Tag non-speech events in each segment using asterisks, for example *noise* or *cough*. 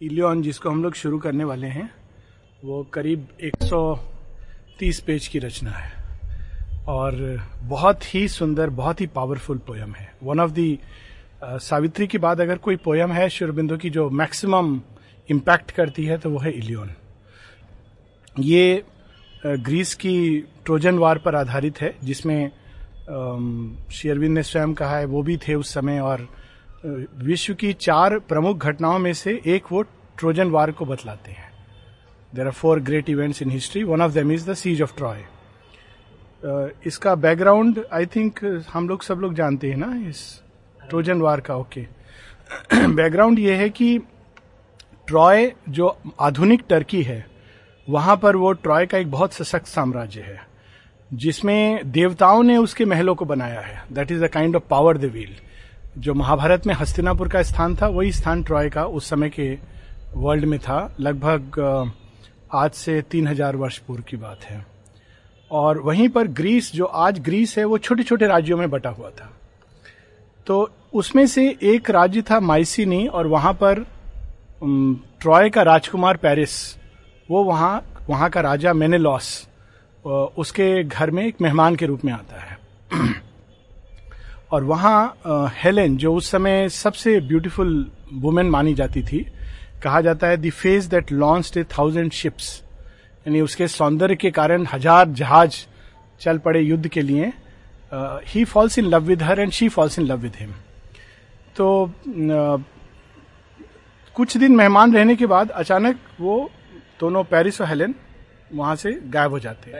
Ilion जिसको हम लोग शुरू करने वाले हैं, वो करीब 130 पेज की रचना है। और बहुत ही सुंदर, बहुत ही पावरफुल पोयम है। वन ऑफ़ दी सावित्री की बाद अगर कोई पोयम है शुरबिंदु की जो मैक्सिमम इम्पैक्ट करती है तो वो है इलियन ये ग्रीस की ट्रोजन वार पर आधारित है, जिसमें शेरविंद ने स्वयं कहा है, वो भी थे उस समय और विश्व की चार प्रमुख घटनाओं में से एक वो ट्रोजन वार को बतलाते हैं। There are four great events in history one of them is the siege of Troy इसका बैकग्राउंड आई थिंक हम लोग सब लोग जानते हैं ना इस ट्रोजन वार का ओके बैकग्राउंड *clears throat* ये है कि ट्रॉय जो आधुनिक टर्की है, वहाँ पर वो ट्रॉय का एक बहुत सशक्त साम्राज्य है, जिसमें देवताओं ने उसके महलों को बनाया है। That is the kind of power the wheel जो महाभारत में हस्तिनापुर का स्थान था, वही स्थान ट्रॉय का उस समय के वर्ल्ड में था। लगभग आज से तीन हज़ार वर्ष पूर्व की बात है। और वहीं पर ग्रीस, जो आज ग्रीस है, वो छोटे छोटे राज्यों में बटा हुआ था। तो उसमें से एक राज्य था माइसिनी, और वहाँ पर ट्रॉय का राजकुमार पेरिस, वो वहाँ वहाँ का राजा मेनेलॉस उसके घर में एक मेहमान के रूप में आता है। और वहाँ हेलेन जो उस समय सबसे ब्यूटीफुल वुमेन मानी जाती थी कहा जाता है the face that launch a thousand ships यानी उसके सौंदर्य के कारण हज़ार जहाज़ चल पड़े युद्ध के लिए। He falls in love with her and she falls in love with him तो uh, कुछ दिन मेहमान रहने के बाद अचानक वो दोनों पेरिस और हेलेन वहाँ से गायब हो जाते हैं।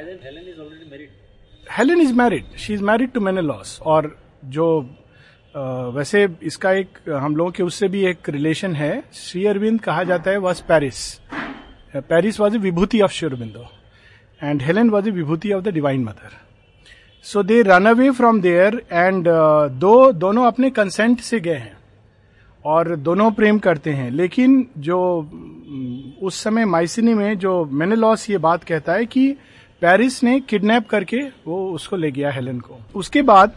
Helen is married she is married to Menelaus और जो वैसे इसका एक, हम लोगों के उससे भी एक रिलेशन है। श्री अरविंद कहा जाता है was Paris Paris was a Vibhuti of Shri Aurobindo and Helen was a Vibhuti of the divine mother so they run away from there and दो, दोनों अपने कंसेंट से गए हैं। और दोनों प्रेम करते हैं। लेकिन जो उस समय माइसिनी में जो मैंने लॉस ये बात कहता है कि पेरिस ने किडनैप करके वो उसको ले गया हेलेन को। उसके बाद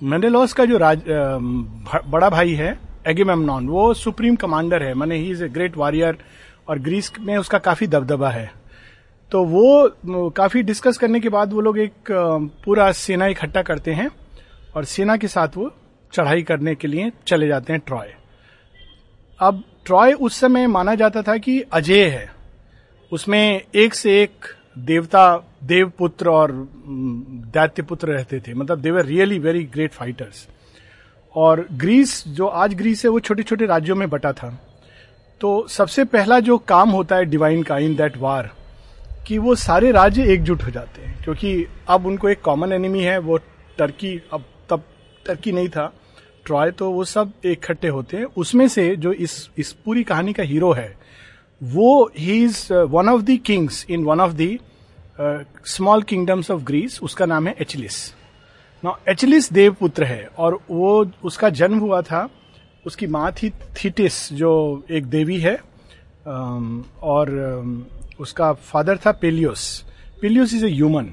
मेंडेलॉस का जो राज बड़ा भाई है, एगिमेमनॉन, वो सुप्रीम कमांडर है, माने he is a great warrior और ग्रीस में उसका काफ़ी दबदबा है। तो वो काफ़ी डिस्कस करने के बाद वो लोग एक पूरा सेना इकट्ठा करते हैं और सेना के साथ वो चढ़ाई करने के लिए चले जाते हैं ट्रॉय। अब ट्रॉय उस समय माना जाता था कि अजय है। उसमें एक से एक देवता, देवपुत्र और दैत्य पुत्र रहते थे। मतलब they were really very great fighters और ग्रीस जो आज ग्रीस है, वो छोटे छोटे राज्यों में बटा था। तो सबसे पहला जो काम होता है डिवाइन का इन दैट वार कि वो सारे राज्य एकजुट हो जाते हैं। क्योंकि अब उनको एक कॉमन एनिमी है, वो टर्की अब तब टर्की नहीं था। ट्रॉय तो वो सब इकट्ठे होते हैं। उसमें से जो इस इस पूरी कहानी का हीरो है, वो he is one of the kings in one of the small kingdoms of Greece उसका नाम है एचलिस ना एचलिस देवपुत्र है और वो उसका जन्म हुआ था उसकी माँ थी थीटिस जो एक देवी है और उसका फादर था पेलियोस पेलियोस इज़ ए ह्यूमन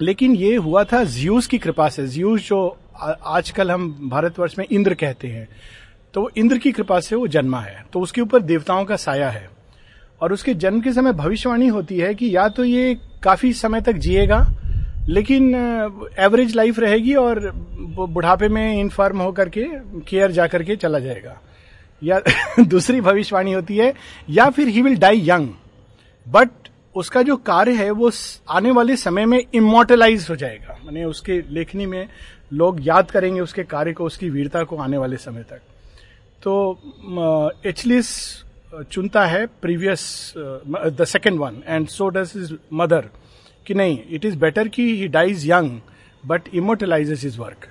लेकिन ये हुआ था ज्यूस की कृपा से ज्यूस जो आजकल हम भारतवर्ष में इंद्र कहते हैं तो इंद्र की कृपा से वो जन्मा है तो उसके ऊपर देवताओं का साया है और उसके जन्म के समय भविष्यवाणी होती है कि या तो ये काफ़ी समय तक जिएगा, लेकिन एवरेज लाइफ रहेगी और बुढ़ापे में इनफर्म होकर के केयर जाकर के चला जाएगा। या *laughs* दूसरी भविष्यवाणी होती है, या फिर he will die young but उसका जो कार्य है वो आने वाले समय में इमोटलाइज हो जाएगा। मैंने उसके लेखनी में लोग याद करेंगे उसके कार्य को, उसकी वीरता को आने वाले समय तक। तो एचलिस चुनता है previous the second one and so does his mother कि नहीं इट इज़ बेटर कि he dies young but immortalizes his work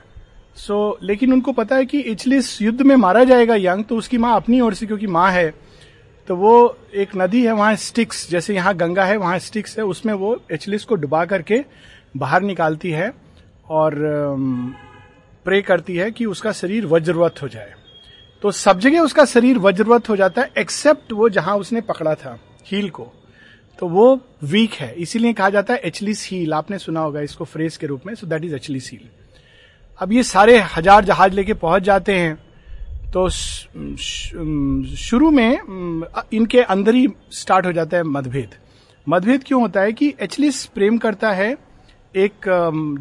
so लेकिन उनको पता है कि इचलिस युद्ध में मारा जाएगा यंग तो उसकी माँ अपनी ओर से, क्योंकि माँ है तो वो एक नदी है, वहाँ स्टिक्स जैसे यहाँ गंगा है, वहाँ स्टिक्स है, उसमें वो एचलिस को डुबा करके बाहर निकालती है और प्रे करती है कि उसका शरीर वज्रवत हो जाए। तो सब जगह उसका शरीर वज्रवत हो जाता है एक्सेप्ट वो जहाँ उसने पकड़ा था हील को। तो वो वीक है, इसीलिए कहा जाता है एचलिस हील आपने सुना होगा इसको फ्रेज के रूप में so that is Achilles heel अब ये सारे हज़ार जहाज़ लेके पहुँच जाते हैं तो शुरू में इनके अंदर ही स्टार्ट हो जाता है मतभेद। मतभेद क्यों होता है कि एचलिस प्रेम करता है एक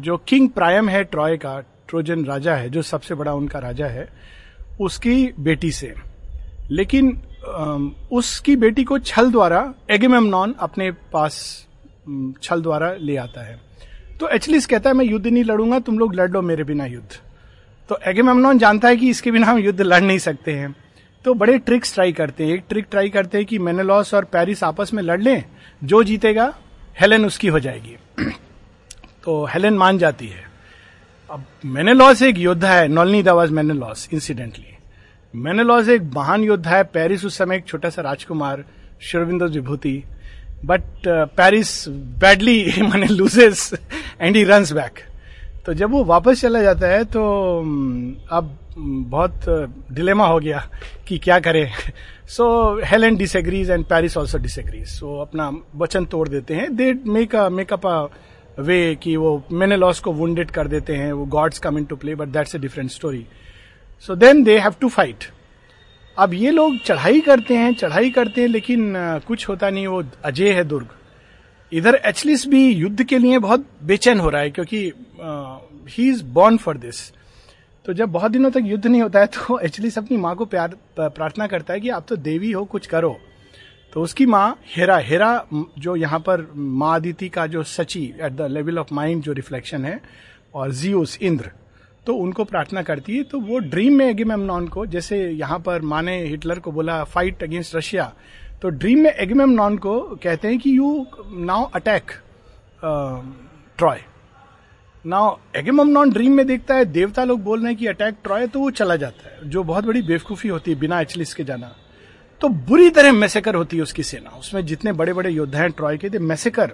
जो किंग प्रायम है ट्रॉय का ट्रोजन राजा है, जो सबसे बड़ा उनका राजा है। उसकी बेटी से। लेकिन उसकी बेटी को छल द्वारा, एगेमेमनॉन अपने पास छल द्वारा ले आता है। तो एचलिस कहता है, मैं युद्ध नहीं लड़ूँगा, तुम लोग लड़ लो मेरे बिना युद्ध। तो एगेमेमनॉन जानता है कि इसके बिना हम युद्ध लड़ नहीं सकते हैं। तो बड़े ट्रिक्स ट्राई करते हैं। एक ट्रिक ट्राई करते हैं कि मेनेलॉस और पेरिस आपस में लड़ लें, जो जीतेगा, हेलेन उसकी हो जाएगी। *clears throat* तो हेलेन मान जाती है। अब मेनेलॉस एक योद्धा है, नॉलनी दवाज मेनेलॉस इंसिडेंटली मेनेलॉस एक महान योद्धा है, पेरिस उस समय एक छोटा सा राजकुमार शिवरविंदो विभूति. बट पेरिस बैडली मैंने loses and he run back तो जब वो वापस चला जाता है तो अब बहुत डिलेमा हो गया कि क्या करे. So Helen disagrees and Paris also disagrees so अपना वचन तोड़ देते हैं. दे मेक मेकअप वे कि वो मैंने लॉस को वुंडेड कर देते हैं, वो gods come into play but that's a different story so then they have to fight अब ये लोग चढ़ाई करते हैं, चढ़ाई करते हैं, लेकिन कुछ होता नहीं, वो अजय है दुर्ग। इधर एचलिस भी युद्ध के लिए बहुत बेचैन हो रहा है, क्योंकि he is born for this तो जब बहुत दिनों तक युद्ध नहीं होता है तो एचलिस अपनी माँ को प्यार प्रार्थना करता है कि आप तो देवी हो, कुछ करो। तो उसकी माँ हेरा हेरा जो यहाँ पर माँ आदिति का जो सची at the level of mind जो रिफ्लेक्शन है, और जियोस इंद्र तो उनको प्रार्थना करती है तो वो ड्रीम में एगिमेमनॉन को, जैसे यहाँ पर माँ ने हिटलर को बोला फाइट अगेंस्ट रशिया तो ड्रीम में एगिमेमनॉन को कहते हैं कि you now attack Troy now Agamemnon dream में देखता है, देवता लोग बोल रहे हैं कि अटैक ट्रॉय तो वो चला जाता है, जो बहुत बड़ी बेवकूफ़ी होती है, बिना एचलिस के जाना। तो बुरी तरह मैसेकर होती है उसकी सेना। उसमें जितने बड़े बड़े योद्धा हैं, ट्रॉय के थे मैसेकर।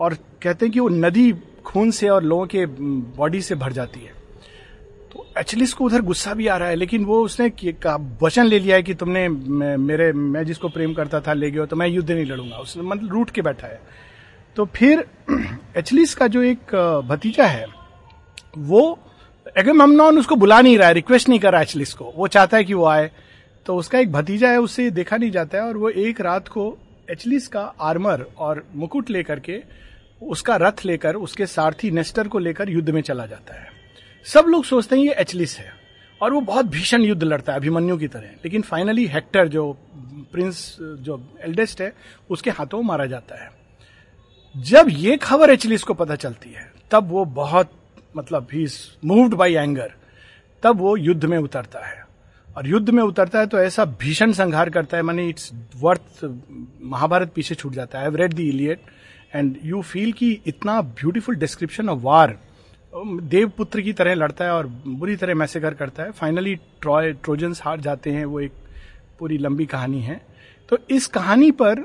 और कहते हैं कि वो नदी, खून से और लोगों के बॉडी से भर जाती है। तो एचलिस को उधर गुस्सा भी आ रहा है, लेकिन वो उसने वचन ले लिया है कि तुमने मेरे, मैं जिसको प्रेम करता था ले गया तो मैं युद्ध नहीं लड़ूँगा। उसने मतलब रूट के बैठा है। तो फिर *clears throat* एचलिस का जो एक भतीजा है, वो एगेमनॉन उसको बुला नहीं रहा है रिक्वेस्ट नहीं कर रहा है एचलिस को वो चाहता है कि वो आए। तो उसका एक भतीजा है उससे देखा नहीं जाता है और वो एक रात को एचलिस का आर्मर और मुकुट लेकर के, उसका रथ लेकर, उसके सारथी नेस्टर को लेकर युद्ध में चला जाता है। सब लोग सोचते हैं ये एचलिस है और वो बहुत भीषण युद्ध लड़ता है, अभिमन्यु की तरह। लेकिन फाइनली हेक्टर जो प्रिंस जो एल्डेस्ट है, उसके हाथों मारा जाता है। जब ये खबर एचलिस को पता चलती है, तब वो बहुत मतलब ही मूव्ड बाई एंगर तब वो युद्ध में उतरता है। और युद्ध में उतरता है तो ऐसा भीषण संहार करता है, मानी इट्स वर्थ महाभारत पीछे छूट जाता है। Read the Iliad and you feel कि इतना ब्यूटीफुल डिस्क्रिप्शन ऑफ़ वार देवपुत्र की तरह लड़ता है और बुरी तरह मैसेगर करता है। फाइनली ट्रॉय ट्रोजन्स हार जाते हैं, वो एक पूरी लंबी कहानी है। तो इस कहानी पर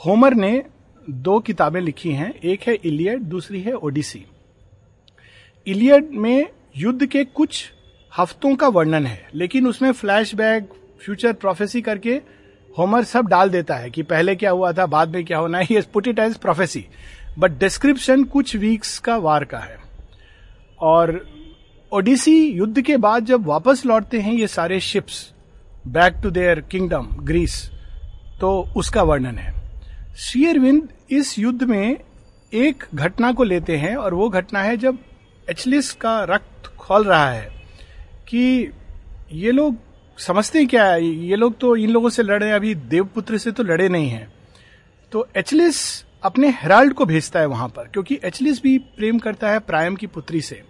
होमर *clears throat* ने दो किताबें लिखी हैं, एक है इलियड दूसरी है ओडिसी इलियड में युद्ध के कुछ हफ्तों का वर्णन है, लेकिन उसमें फ्लैशबैक फ्यूचर प्रोफेसी करके होमर सब डाल देता है कि पहले क्या हुआ था, बाद में क्या होना है put it as prophecy but description कुछ वीक्स का वार का है। और ओडिसी युद्ध के बाद जब वापस लौटते हैं ये सारे ships back to their kingdom Greece तो उसका वर्णन है। शेयरविंद इस युद्ध में एक घटना को लेते हैं और वो घटना है जब एचलिस का रक्त खोल रहा है। कि ये लोग समझते हैं क्या? है ये लोग तो इन लोगों से लड़े अभी देवपुत्र से तो लड़े नहीं हैं। तो एचलिस अपने हेराल्ड को भेजता है वहाँ पर, क्योंकि एचलिस भी प्रेम करता है प्रायम की पुत्री से।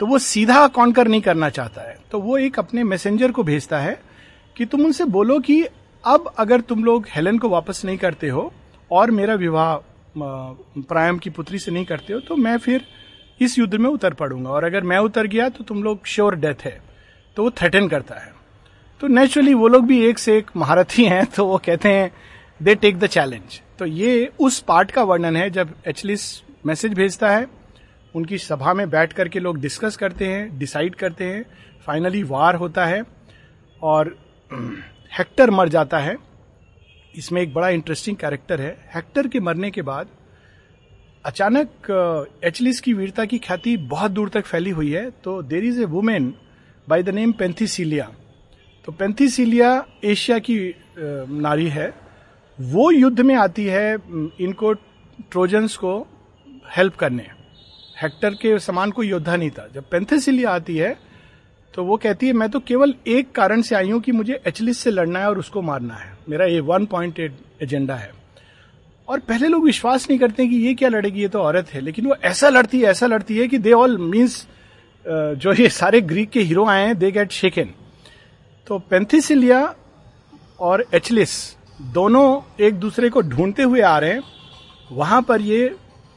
तो वो सीधा कॉन्कर नहीं करना चाहता है। तो वो एक अपने मैसेंजर को भेजता है कि तुम उनसे बोलो कि अब अगर तुम लोग हेलन को वापस नहीं करते हो और मेरा विवाह प्रायम की पुत्री से नहीं करते हो तो मैं फिर इस युद्ध में उतर पड़ूँगा। और अगर मैं उतर गया तो तुम लोग श्योर डेथ है। तो वो थ्रेटन करता है। तो नेचुरली वो लोग भी एक से एक महारथी हैं तो वो कहते हैं दे टेक द चैलेंज तो ये उस पार्ट का वर्णन है जब एचलिस मैसेज भेजता है। उनकी सभा में बैठ करके लोग डिस्कस करते हैं डिसाइड करते हैं। फाइनली वार होता है। और *clears throat* हेक्टर मर जाता है। इसमें एक बड़ा इंटरेस्टिंग कैरेक्टर है। हेक्टर के मरने के बाद अचानक एचलिस की वीरता की ख्याति बहुत दूर तक फैली हुई है तो there is a woman by the name Penthesilea तो पेंथीसीलिया एशिया की नारी है। वो युद्ध में आती है इनको ट्रोजन्स को हेल्प करने। हेक्टर के समान कोई योद्धा नहीं था। जब पेंथेसिलिया आती है तो वो कहती है, मैं तो केवल एक कारण से आई हूँ कि मुझे एचलिस से लड़ना है और उसको मारना है। मेरा ये वन पॉइंट एजेंडा है। और पहले लोग विश्वास नहीं करते कि ये क्या लड़ेगी, ये तो औरत है। लेकिन वो ऐसा लड़ती है, ऐसा लड़ती है कि दे ऑल मीन्स जो ये सारे ग्रीक के हीरो आए हैं दे गेट शेकन तो पेंथिसिलिया और एचलिस दोनों एक दूसरे को ढूंढते हुए आ रहे हैं। वहाँ पर ये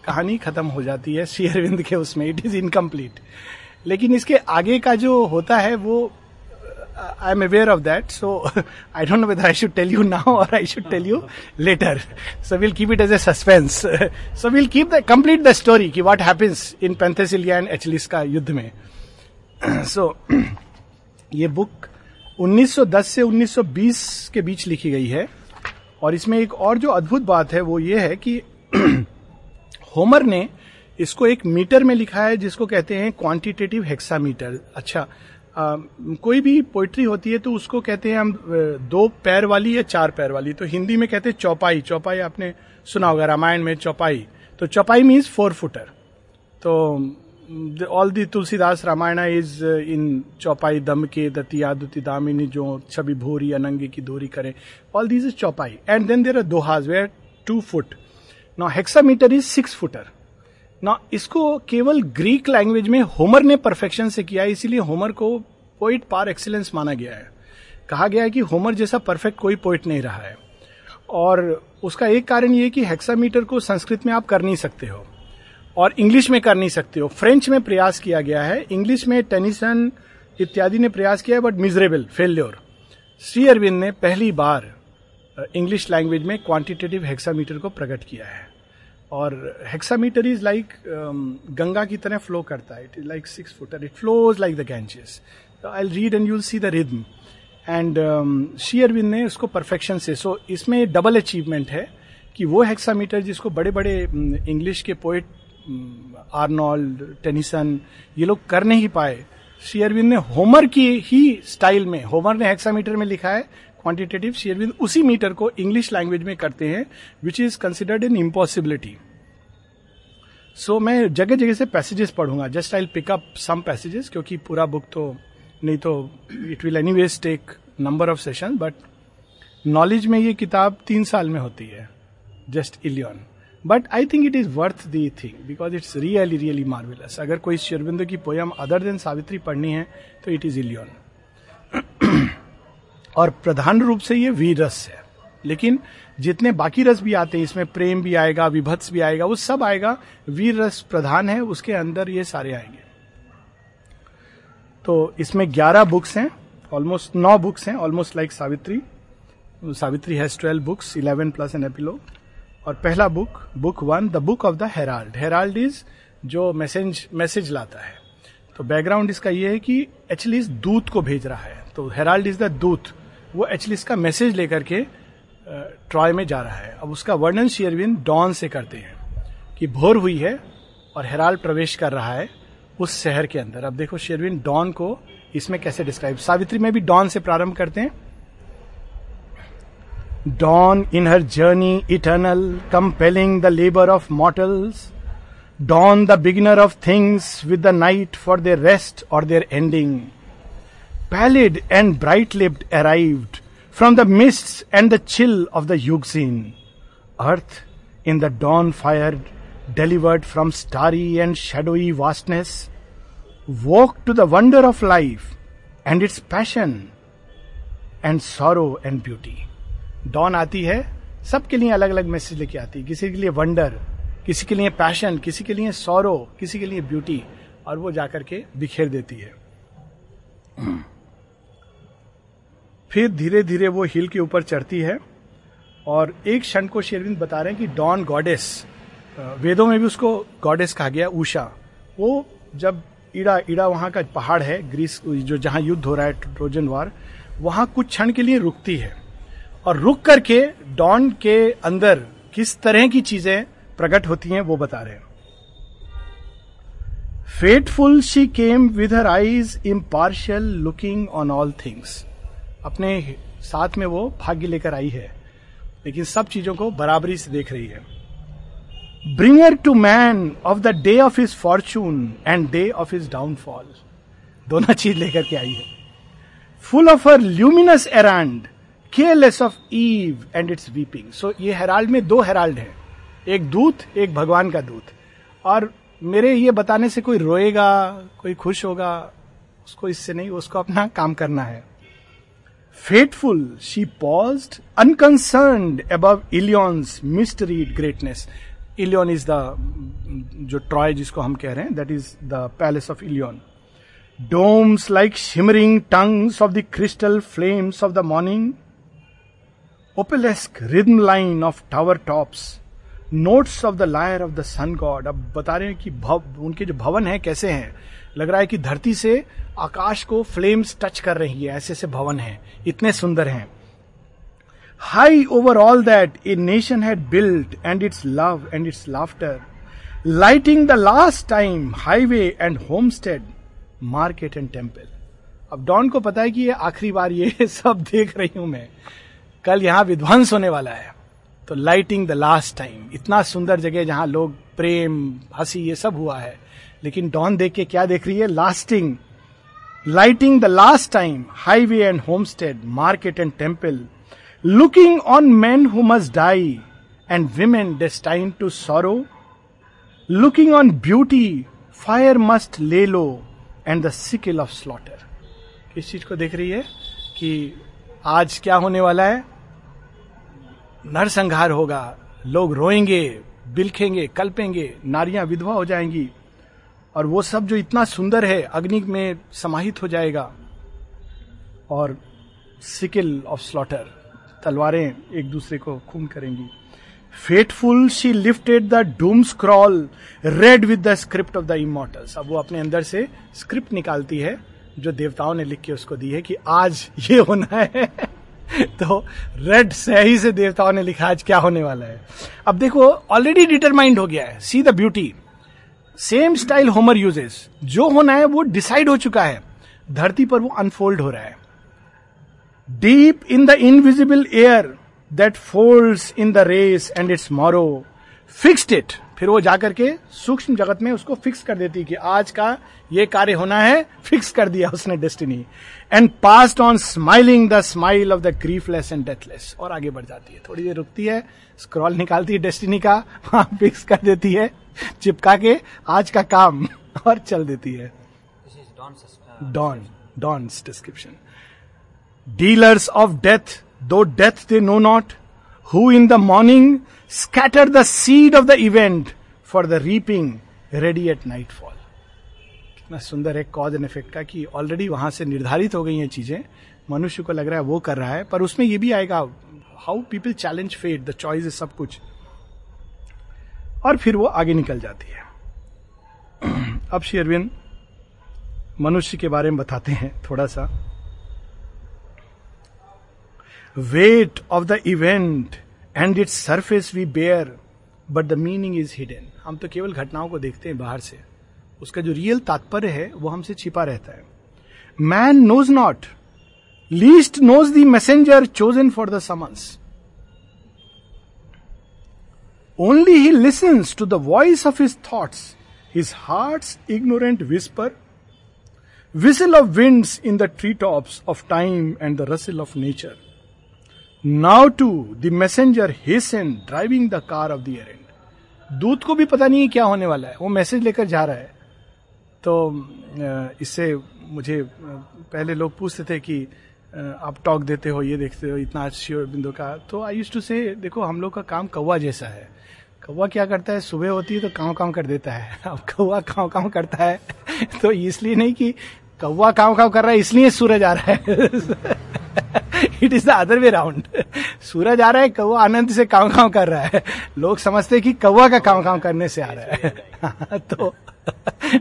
कहानी खत्म हो जाती है शेयरविंद के उसमें। इट इज़ इनकम्प्लीट लेकिन इसके आगे का जो होता है, वो I am aware of that so I don't know whether I should tell you now or I should tell you later so will keep it as a suspense so will keep the complete the story की what happens in Penthesilea and Achilles का युद्ध में so so, ये book 1910 से 1920 के बीच लिखी गई है और इसमें एक और जो अद्भुत बात है वो ये है कि *clears throat* होमर ने इसको एक मीटर में लिखा है जिसको कहते हैं क्वांटिटेटिव हेक्सामीटर अच्छा आ, कोई भी पोइट्री होती है तो उसको कहते हैं हम दो पैर वाली या चार पैर वाली। तो हिंदी में कहते हैं चौपाई। चौपाई आपने सुना होगा रामायण में चौपाई। तो चौपाई मीन्स फोर फुटर तो all the Tulsidas Ramayan is in chaupai दम के दतिया दुति दामिनी जो छवि भूरी अनंगी की दूरी करे। All these is chaupai. And then there are dohas where two foot now hexameter is six footer ना, इसको केवल ग्रीक लैंग्वेज में होमर ने परफेक्शन से किया इसीलिए होमर को पोइट पार एक्सीलेंस माना गया है। कहा गया है कि होमर जैसा परफेक्ट कोई पोइट नहीं रहा है। और उसका एक कारण ये कि हेक्सामीटर को संस्कृत में आप कर नहीं सकते हो, और इंग्लिश में कर नहीं सकते हो। फ्रेंच में प्रयास किया गया है इंग्लिश में टेनिसन इत्यादि ने प्रयास किया है but miserable failure Shri Aurobindo ने पहली बार इंग्लिश लैंग्वेज में क्वांटिटेटिव हेक्सामीटर को प्रकट किया है। और हेक्सामीटर इज़ लाइक गंगा की तरह फ्लो करता है. It is like six footer it flows like the Ganges I read and you'll see the rhythm and शेयरविंद ने उसको परफेक्शन से सो so, इसमें डबल अचीवमेंट है कि वो हेक्सामीटर जिसको बड़े बड़े इंग्लिश के पोइट आर्नोल्ड टेनिसन ये लोग कर नहीं पाए. शेयरविंद ने होमर की ही स्टाइल में होमर ने हेक्सामीटर में लिखा है क्वांटिटेटिव शेयरविंद उसी मीटर को इंग्लिश लैंग्वेज में करते हैं which is considered in impossibility so मैं जगह जगह से passages पढ़ूँगा just I pick up some passages क्योंकि पूरा बुक तो नहीं तो it will anyways take number of session but knowledge में ये किताब तीन साल में होती है just Ilion but I think it is worth the thing because it's really really marvellous अगर कोई शेरबिंदो की पोयम अदर देन सावित्री पढ़नी है तो इट इज़ इलियन और प्रधान रूप से ये वीर रस है। लेकिन जितने बाकी रस भी आते हैं, इसमें प्रेम भी आएगा, विभत्स भी आएगा, वो सब आएगा। वीर रस प्रधान है, उसके अंदर ये सारे आएँगे। तो इसमें ग्यारह बुक्स हैं ऑलमोस्ट नौ बुक्स हैं almost like Savitri. Savitri has twelve books eleven plus an epilogue और पहला book book one the book of the herald herald is जो मैसेज मैसेज लाता है। तो बैकग्राउंड इसका यह है कि एक्चुअली दूत को भेज रहा है। तो हेराल्ड इज़ द दूत। वो एक्चुअली इसका मैसेज लेकर के ट्रॉय में जा रहा है। अब उसका वर्णन शेयरविन डॉन से करते हैं कि भोर हुई है और हेराल्ड प्रवेश कर रहा है उस शहर के अंदर। अब देखो शेरविन डॉन को इसमें कैसे डिस्क्राइब सावित्री में भी डॉन से प्रारंभ करते हैं। Dawn in her journey eternal, compelling the labour of mortals dawn the beginner of things with the night for their rest और their ending. Pallid and bright lipped arrived from the mists and the chill of the Euxine. Earth in the dawn fire delivered from starry and shadowy vastness woke to the wonder of life and its passion and sorrow and beauty. Dawn आती है सबके लिए अलग अलग message लेके आती है किसी के लिए वंडर किसी के लिए पैशन किसी के लिए सौरो किसी के लिए ब्यूटी और वो जाकर के बिखेर देती है फिर धीरे धीरे वो हिल के ऊपर चढ़ती है। और एक क्षण को शेरविंद बता रहे हैं कि डॉन गॉडेस वेदों में भी उसको गॉडेस कहा गया उषा वो जब इड़ा इड़ा वहाँ का पहाड़ है, ग्रीस, जो जहाँ युद्ध हो रहा है, ट्रोजन वार, वहाँ कुछ क्षण के लिए रुकती है। और रुक करके डॉन के अंदर किस तरह की चीज़ें प्रकट होती हैं, वो बता रहे हैं। Fateful she came with her eyes impartial looking on all things अपने साथ में वो भाग्य लेकर आई है, लेकिन सब चीज़ों को बराबरी से देख रही है। Bringer to man of the day of his fortune and day of his downfall दोनों चीज़ लेकर के आई है। Full of her luminous errand careless of eve and its weeping so ये हेराल्ड में दो हेराल्ड है। एक दूत, एक भगवान का दूत। और मेरे ये बताने से कोई रोएगा, कोई खुश होगा, उसको इससे नहीं, उसको अपना काम करना है। Fateful she paused unconcerned above Ilion's mysteried greatness Ilion is the जो ट्रॉय जिसको हम कह रहे हैं that is the palace of Ilion domes like shimmering tongues of the crystal flames of the morning opalesque rhythm line of tower tops notes of the lyre of the sun god अब बता रहे हैं कि भव, उनके जो भवन है कैसे हैं? लग रहा है कि धरती से आकाश को फ्लेम्स टच कर रही है, ऐसे ऐसे भवन हैं, इतने सुंदर हैं। High over all that a nation had built and its love and its laughter, lighting the last time highway and homestead market and temple अब डॉन को पता है कि ये आखिरी बार ये *laughs* सब देख रही हूँ मैं। कल यहाँ विध्वंस होने वाला है। तो लाइटिंग द लास्ट टाइम, इतना सुंदर जगह जहाँ लोग प्रेम, हँसी, ये सब हुआ है। लेकिन डॉन देख के क्या देख रही है? Lasting lighting the last time highway and homestead market and temple looking on man who must die and women destined to sorrow looking on beauty fire must lay low and the sickle of slaughter किस चीज़ को देख रही है? कि आज क्या होने वाला है? नरसंहार होगा। लोग रोएँगे, बिलखेंगे, कल्पेंगे, नारियाँ विधवा हो जाएँगी। और वो सब जो इतना सुंदर है, अग्नि में समाहित हो जाएगा। और सिकिल ऑफ़ स्लॉटर तलवारें एक दूसरे को खून करेंगी। Fateful she lifted the doom scroll red with the script of the immortals अब वो अपने अंदर से स्क्रिप्ट निकालती है, जो देवताओं ने लिख के उसको दी है कि आज ये होना है। *laughs* तो रेड सही से देवताओं ने लिखा, आज क्या होने वाला है। अब देखो ऑलरेडी डिटरमाइंड हो गया है। See the beauty same style Homer uses जो होना है, वो डिसाइड हो चुका है। धरती पर वो अनफोल्ड हो रहा है। Deep in the invisible air that fold in the race and its morrow fixed it फिर वो जाकर के सूक्ष्म जगत में उसको फिक्स कर देती कि आज का ये कार्य होना है फिक्स कर दिया उसने destiny and passed on smiling the smile of the griefless and deathless और आगे बढ़ जाती है। थोड़ी देर रुकती है स्क्रॉल निकालती है डेस्टिनी का वहाँ फिक्स कर देती है चिपका के आज का काम और चल देती है। Dawn dawn's description dealers of death though death they know not who in the morning scatter the seed of the event for the reaping ready at nightfall कितना सुंदर है कॉज एंड इफ़ेक्ट का कि ऑलरेडी वहाँ से निर्धारित हो गई हैं चीज़ें। मनुष्य को लग रहा है वो कर रहा है, पर उसमें ये भी आएगा how people challenge fate the choice is सब कुछ। और फिर वो आगे निकल जाती है। *clears throat* अब श्री अरविंद मनुष्य के बारे में बताते हैं थोड़ा सा। Weight of the event and its surface we bear but the meaning is hidden हम तो केवल घटनाओं को देखते हैं बाहर से। उसका जो रियल तात्पर्य है, वो हमसे छिपा रहता है। Man knows not least knows the messenger chosen for the summons only he listens to the voice of his thoughts his heart's ignorant whisper whistle of winds in the tree tops of time and the rustle of nature now too the messenger hastened driving the car of the errand दूत को भी पता नहीं है क्या होने वाला है। वो मैसेज लेकर जा रहा है। तो इससे मुझे पहले लोग पूछते थे कि आप टॉक देते हो, ये देखते हो, इतना श्योर बिंदु का। तो आई यूज़ टू से देखो, हम लोग का काम कौवा जैसा है। कौवा क्या करता है? सुबह होती है तो काव काम कर देता है। *laughs* अब कौवा काव काम करता है *laughs* तो इसलिए नहीं कि कौवा काव काव कर रहा है, इसलिए सूरज आ रहा है। It is the other way round सूरज आ रहा है, कौवा आनंद से काम काम कर रहा है। लोग समझते कि कौवा का काम काम करने से आ रहा है। *laughs* तो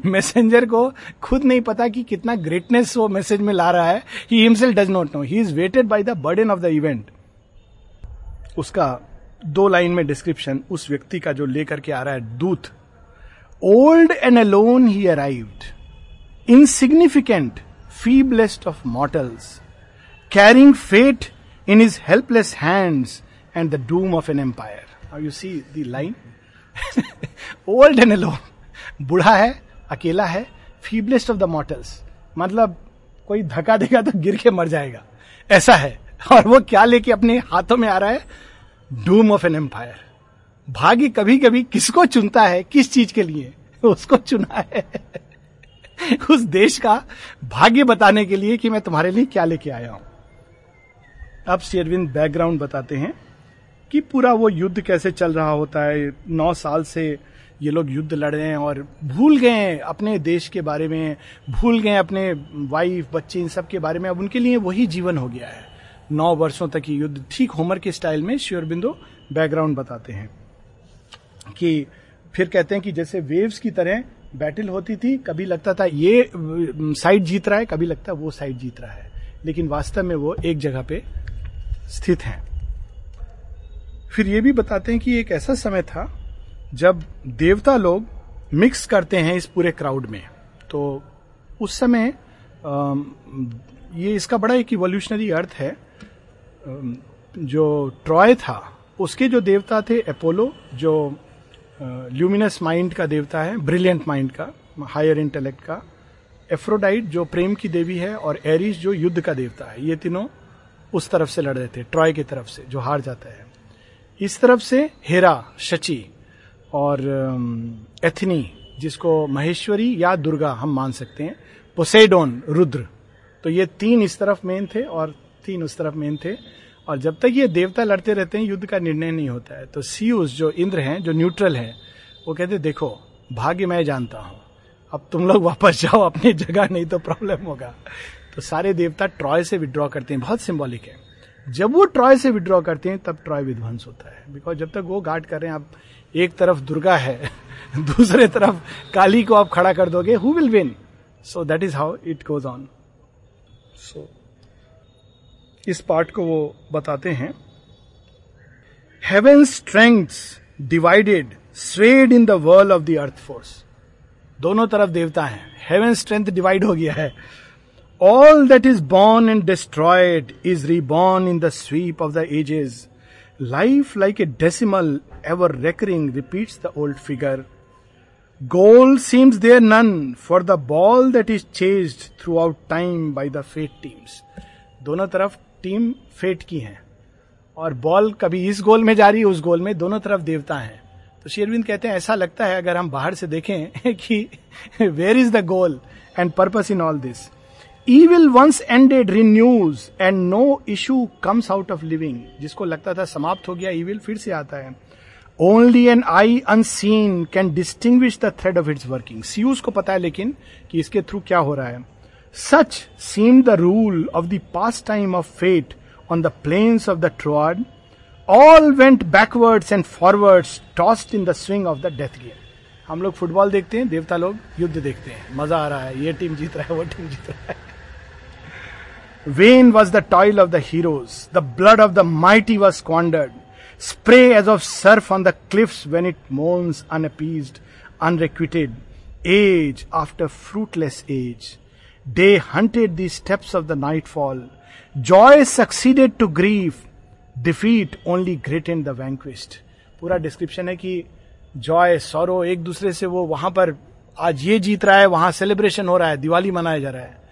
मैसेंजर को खुद नहीं पता कि कितना ग्रेटनेस वो मैसेज में ला रहा है he himself does not know he is weighted by the burden of the event उसका दो लाइन में डिस्क्रिप्शन उस व्यक्ति का जो लेकर के आ रहा है दूत। Old and alone he arrived insignificant feeblest of mortals, carrying fate in his helpless hands and the doom of an empire. Now you see the line. *laughs* Old and alone. बूढ़ा है अकेला है फीबलेस्ट ऑफ़ द मॉटल्स मतलब कोई धक्का देगा तो गिर के मर जाएगा ऐसा है और वो क्या लेके अपने हाथों में आ रहा है डूम ऑफ़ एन एम्पायर भाग्य कभी कभी किसको चुनता है किस चीज़ के लिए उसको चुना है *laughs* उस देश का भाग्य बताने के लिए कि मैं तुम्हारे लिए क्या लेके आया हूँ। अब शेरविंद बैकग्राउंड बताते हैं कि पूरा वो युद्ध कैसे चल रहा होता है। नौ साल से ये लोग युद्ध लड़ रहे हैं और भूल गए हैं अपने देश के बारे में, भूल गए अपने वाइफ बच्चे, इन सब के बारे में। अब उनके लिए वही जीवन हो गया है। नौ वर्षों तक ये युद्ध, ठीक होमर के स्टाइल में श्योरबिंदो बैकग्राउंड बताते हैं कि फिर कहते हैं कि जैसे वेव्स की तरह बैटल होती थी, कभी लगता था ये साइड जीत रहा है, कभी लगता वो साइड जीत रहा है। लेकिन वास्तव में वो एक जगह पे स्थित हैं। फिर ये भी बताते हैं कि एक ऐसा समय था, जब देवता लोग मिक्स करते हैं इस पूरे क्राउड में। तो उस समय ये इसका बड़ा एक इवोल्यूशनरी अर्थ है। जो ट्रॉय था, उसके जो देवता थे, अपोलो, जो ल्यूमिनस माइंड का देवता है ब्रिलियंट माइंड का हायर इंटेलेक्ट का एफ्रोडाइट जो प्रेम की देवी है और एरिस जो युद्ध का देवता है, ये तीनों उस तरफ़ से लड़ रहे थे ट्रॉय की तरफ़ से, जो हार जाता है। इस तरफ़ से हेरा शची और एथनी जिसको महेश्वरी या दुर्गा हम मान सकते हैं पोसेडोन रुद्र। तो ये तीन इस तरफ़ मेन थे और तीन उस तरफ़ मेन थे। और जब तक ये देवता लड़ते रहते हैं, युद्ध का निर्णय नहीं होता है। तो सीयूस जो इंद्र हैं, जो न्यूट्रल है, वो कहते, देखो, भाग्य मैं जानता हूँ। अब तुम लोग वापस जाओ, अपनी जगह नहीं तो प्रॉब्लम होगा। तो सारे देवता ट्रॉय से विड्रॉ करते हैं। बहुत सिंबॉलिक है। जब वो ट्रॉय से विड्रॉ करते हैं, तब ट्रॉय विध्वंस होता है। बिकॉज़ जब तक वो गार्ड कर रहे हैं, आप एक तरफ़ दुर्गा है, *laughs* दूसरे तरफ़ काली को आप खड़ा कर दोगे who will win so that is how it goes on so इस पार्ट को वो बताते हैं। Heaven strength divided swayed in the world of the earth force दोनों तरफ़ देवता हैं। हेवन स्ट्रेंथ डिवाइड हो गया है। All that is born and destroyed is reborn in the sweep of the ages life like a decimal ever recurring repeats the old figure goal seems there none for the ball that is chased throughout time by the fate teams दोनों तरफ़ team fate की है। और ball कभी इस गोल में जा रही है उस गोल में दोनों तरफ़ देवता है। तो शेरविंद कहते हैं, ऐसा लगता है अगर हम बाहर से देखें *laughs* कि where is the goal and purpose in all this will once ended renews and no issue comes out of living जिसको लगता था समाप्त हो गया ईविल फिर से आता है। Only an eye unseen can distinguish the thread of its working Zeus को पता है लेकिन कि इसके थ्रू क्या हो रहा है। Such seemed the rule of the pastime of fate on the plains of the Troad. All went backwards and forwards, tossed in the swing of the death game. हम लोग फुटबॉल देखते हैं देवता लोग युद्ध देखते हैं मजा आ रहा है ये टीम जीत रहा है वो टीम जीत रहा है Vain was the toil of the heroes. The blood of the mighty was squandered. Spray as of surf on the cliffs when it moans unappeased, unrequited. Age after fruitless age. Day hunted the steps of the nightfall. Joy succeeded to grief. Defeat only greatened the vanquished. पूरा description है कि joy sorrow एक दूसरे से वो वहाँ पर आज ये जीत रहा है, वहाँ सेलिब्रेशन हो रहा है, दिवाली मनाया जा रहा है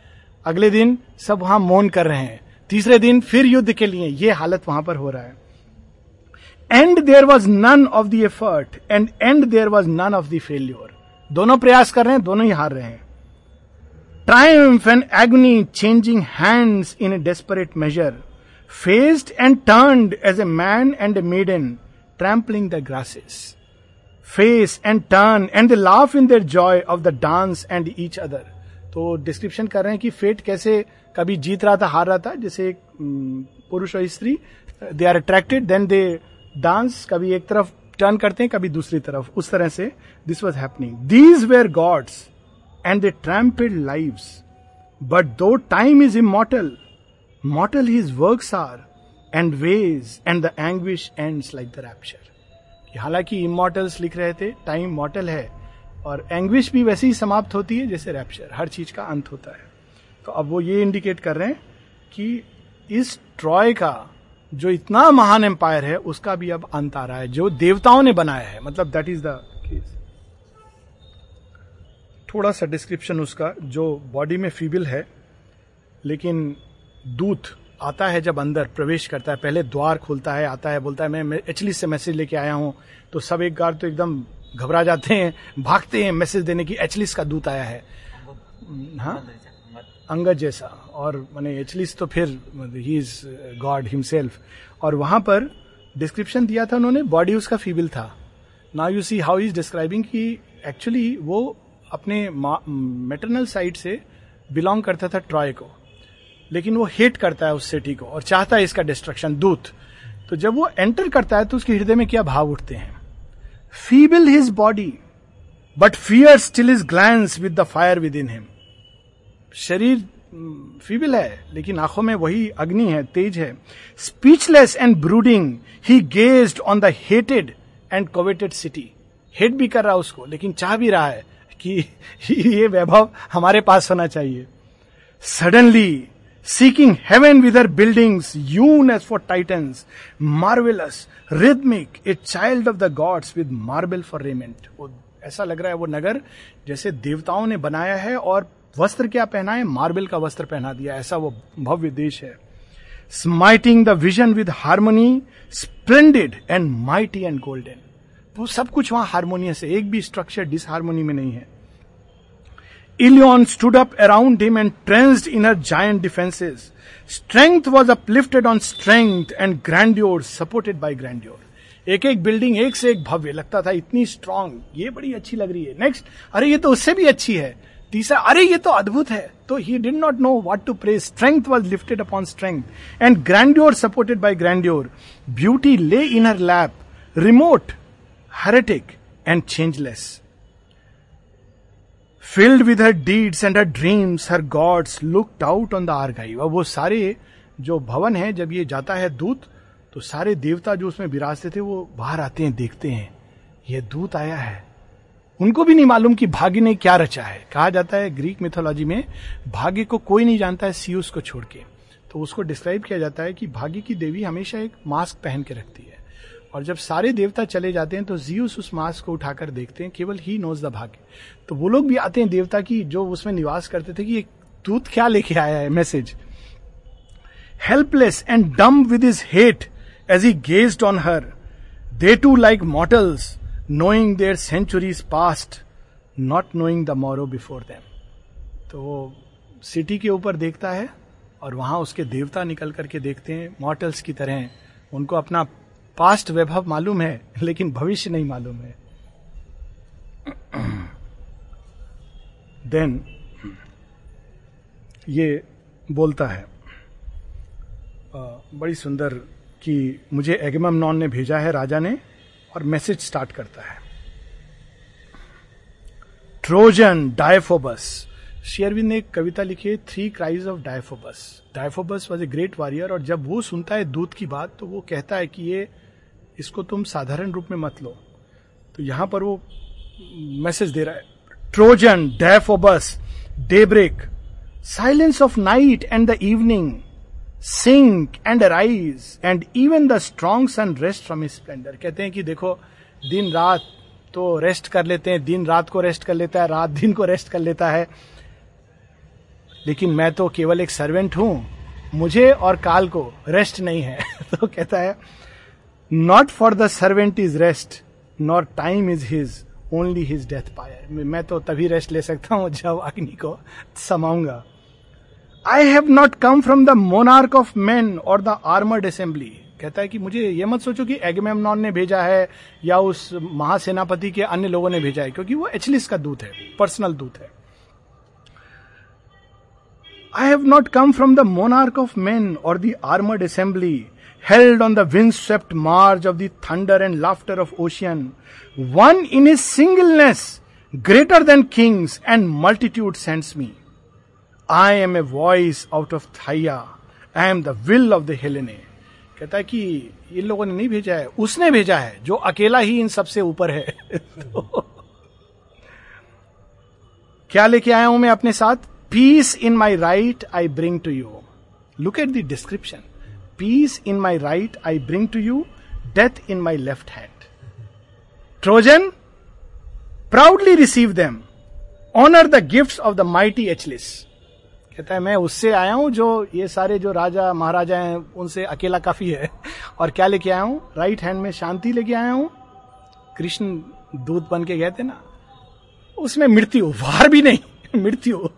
अगले दिन सब वहाँ मौन कर रहे हैं तीसरे दिन फिर युद्ध के लिए ये हालत वहाँ पर हो रहा है and there was none of the effort and and there was none of the failure दोनों प्रयास कर रहे हैं, दोनों ही हार रहे हैं triumph and agony changing hands in a desperate measure faced and turned as a man and a maiden trampling the grasses face and turn and the laugh in their joy of the dance and each other तो description कर रहे हैं कि fate कैसे कभी जीत रहा था, हार रहा था। जैसे एक पुरुष और स्त्री they are attracted then they dance कभी एक तरफ़ टर्न करते हैं, कभी दूसरी तरफ़। उस तरह से this was happening these were gods and they trampled lives. But though time is immortal, mortal his works are, and ways, and the anguish ends like the rapture. हालाँकि इमोटल्स लिख रहे थे टाइम मॉटल है और anguish भी वैसे ही समाप्त होती है जैसे रैप्चर हर चीज़ का अंत होता है तो अब वो ये इंडिकेट कर रहे हैं कि इस ट्रॉय का जो इतना महान एम्पायर है उसका भी अब अंत आ रहा है जो देवताओं ने बनाया है मतलब दैट इज़ द केस थोड़ा सा डिस्क्रिप्शन उसका, जो बॉडी में फीबिल है, लेकिन दूत आता है जब अंदर, प्रवेश करता है, पहले द्वार खुलता है, आता है, बोलता है, मैं एचली से मैसेज लेके आया हूँ। तो सब एक बार तो एकदम घबरा जाते हैं, भागते हैं मैसेज देने की एचलिस का दूत आया है। हाँ? अंगद जैसा। और मैंने एचलिस तो फिर ही इज़ गॉड हिमसेल्फ और वहाँ पर डिस्क्रिप्शन दिया था उन्होंने बॉडी उसका फीबिल था। Now you see how is describing कि एक्चुअली वो अपने मेटरनल साइड से बिलोंग करता था ट्रॉय को। लेकिन वो हेट करता है उस सिटी को और चाहता है इसका डिस्ट्रक्शन दूत। तो जब वो एंटर करता है तो उसके हृदय में क्या भाव उठते हैं? Feeble his body but fear still is glance with the fire within him शरीर फीबल है, लेकिन आँखों में वही अग्नि है, तेज है। Speechless and brooding he gazed on the hated and coveted city hate भी कर रहा है उसको, लेकिन चाह भी रहा है। कि *laughs* ये वैभव हमारे पास होना चाहिए। Suddenly seeking heaven with her buildings, hewn as for titans, marvelous, rhythmic, a child of the gods with marble for raiment. वो ऐसा लग रहा है वो नगर जैसे देवताओं ने बनाया है और वस्त्र क्या पहना है? मार्बल का वस्त्र पहना दिया। ऐसा वो भव्य देश है। Smiting the vision with harmony splendid and mighty and golden वो सब कुछ वहाँ हारमोनियस है। एक भी स्ट्रक्चर डिसहारमोनी में नहीं है। Ilion stood up around him and trenched in her giant defenses. Strength was uplifted on strength and grandeur, supported by grandeur. एक एक बिल्डिंग एक से एक भव्य, लगता था इतनी स्ट्रांग ये बड़ी अच्छी लग रही है। नेक्स्ट अरे ये तो उससे भी अच्छी है। तीसरा, अरे ये तो अद्भुत है। तो he did not know what to pray strength was lifted upon strength and grandeur supported by grandeur beauty lay in her lap remote hieratic and changeless filled with her deeds and her dreams her gods looked out on the Argive अब वो सारे जो भवन है, जब ये जाता है दूत तो सारे देवता जो उसमें विराजते थे, वो बाहर आते हैं, देखते हैं। ये दूत आया है। उनको भी नहीं मालूम कि भाग्य ने क्या रचा है। कहा जाता है ग्रीक मिथोलॉजी में, भाग्य को कोई नहीं जानता है, सीयूस को छोड़ के। तो उसको डिस्क्राइब किया जाता है कि भाग्य की देवी हमेशा एक मास्क पहन के रखती है। और जब सारे देवता चले जाते हैं तो जीउस उस मास को उठाकर देखते हैं, केवल ही नोज़ द भाग्य। तो वो लोग भी आते हैं देवता की, जो उसमें निवास करते थे कि एक दूत क्या लेके आया है message helpless and dumb with his hate as he gazed on her they too like mortals knowing their centuries past not knowing the morrow before them तो वो सिटी के ऊपर देखता है और वहाँ उसके देवता निकल करके देखते हैं मॉटल्स की तरह उनको अपना पास्ट वैभव मालूम है, लेकिन भविष्य नहीं मालूम है। देन ये बोलता है बड़ी सुंदर कि मुझे एगमम नॉन ने भेजा है राजा ने और मैसेज स्टार्ट करता है। Trojan Deiphobus. शेयरविंद ने एक कविता लिखी है three cries of Deiphobus Deiphobus was a great warrior और जब वो सुनता है दूध की बात तो वो कहता है कि ये इसको तुम साधारण रूप में मत लो। तो यहाँ पर वो मैसेज दे रहा है Trojan Deiphobus day break silence of night and the evening sink and rise and even the strong sun rest from splendour कहते हैं कि देखो, दिन रात तो रेस्ट कर लेते हैं, दिन रात को रेस्ट कर लेता है, रात दिन को रेस्ट कर लेता है। लेकिन मैं तो केवल एक सर्वेंट हूँ, मुझे और काल को रेस्ट नहीं है। *laughs* तो कहता है not for the servant is rest not time is his only his death pyre मैं तो तभी रेस्ट ले सकता हूँ जब अग्नि को समाऊँगा। I have not come from the monarch of man और द आर्मर्ड असेंबली कहता है कि मुझे यह मत सोचो कि एगमेमनॉन ने भेजा है, या उस महासेनापति के अन्य लोगों ने भेजा है, क्योंकि वो एचलिस का दूत है पर्सनल दूत है। I have not come from the monarch of man और the armoured assembly held on the windswept marge of the thunder and laughter of ocean, one in his singleness, greater than kings and multitude sends me. I am a voice out of Thaya. I am the will of the Hellene. कहता है कि इन लोगों ने नहीं भेजा है उसने भेजा है जो अकेला ही इन सबसे ऊपर है तो क्या लेके आया हूँ मैं अपने साथ peace in my right I bring to you look at the description peace in my right I bring to you death in my left hand Trojan proudly receive them honour the gift of the mighty Achilles कहता है, मैं उससे आया हूँ जो ये सारे जो राजा, महाराजा हैं, उनसे अकेला काफ़ी है। और क्या लेके आया हूँ? राइट हैंड में शांति लेके आया हूँ। कृष्ण दूध बन के गए थे ना, उसमें मृत्यु, वार भी नहीं, मृत्यु।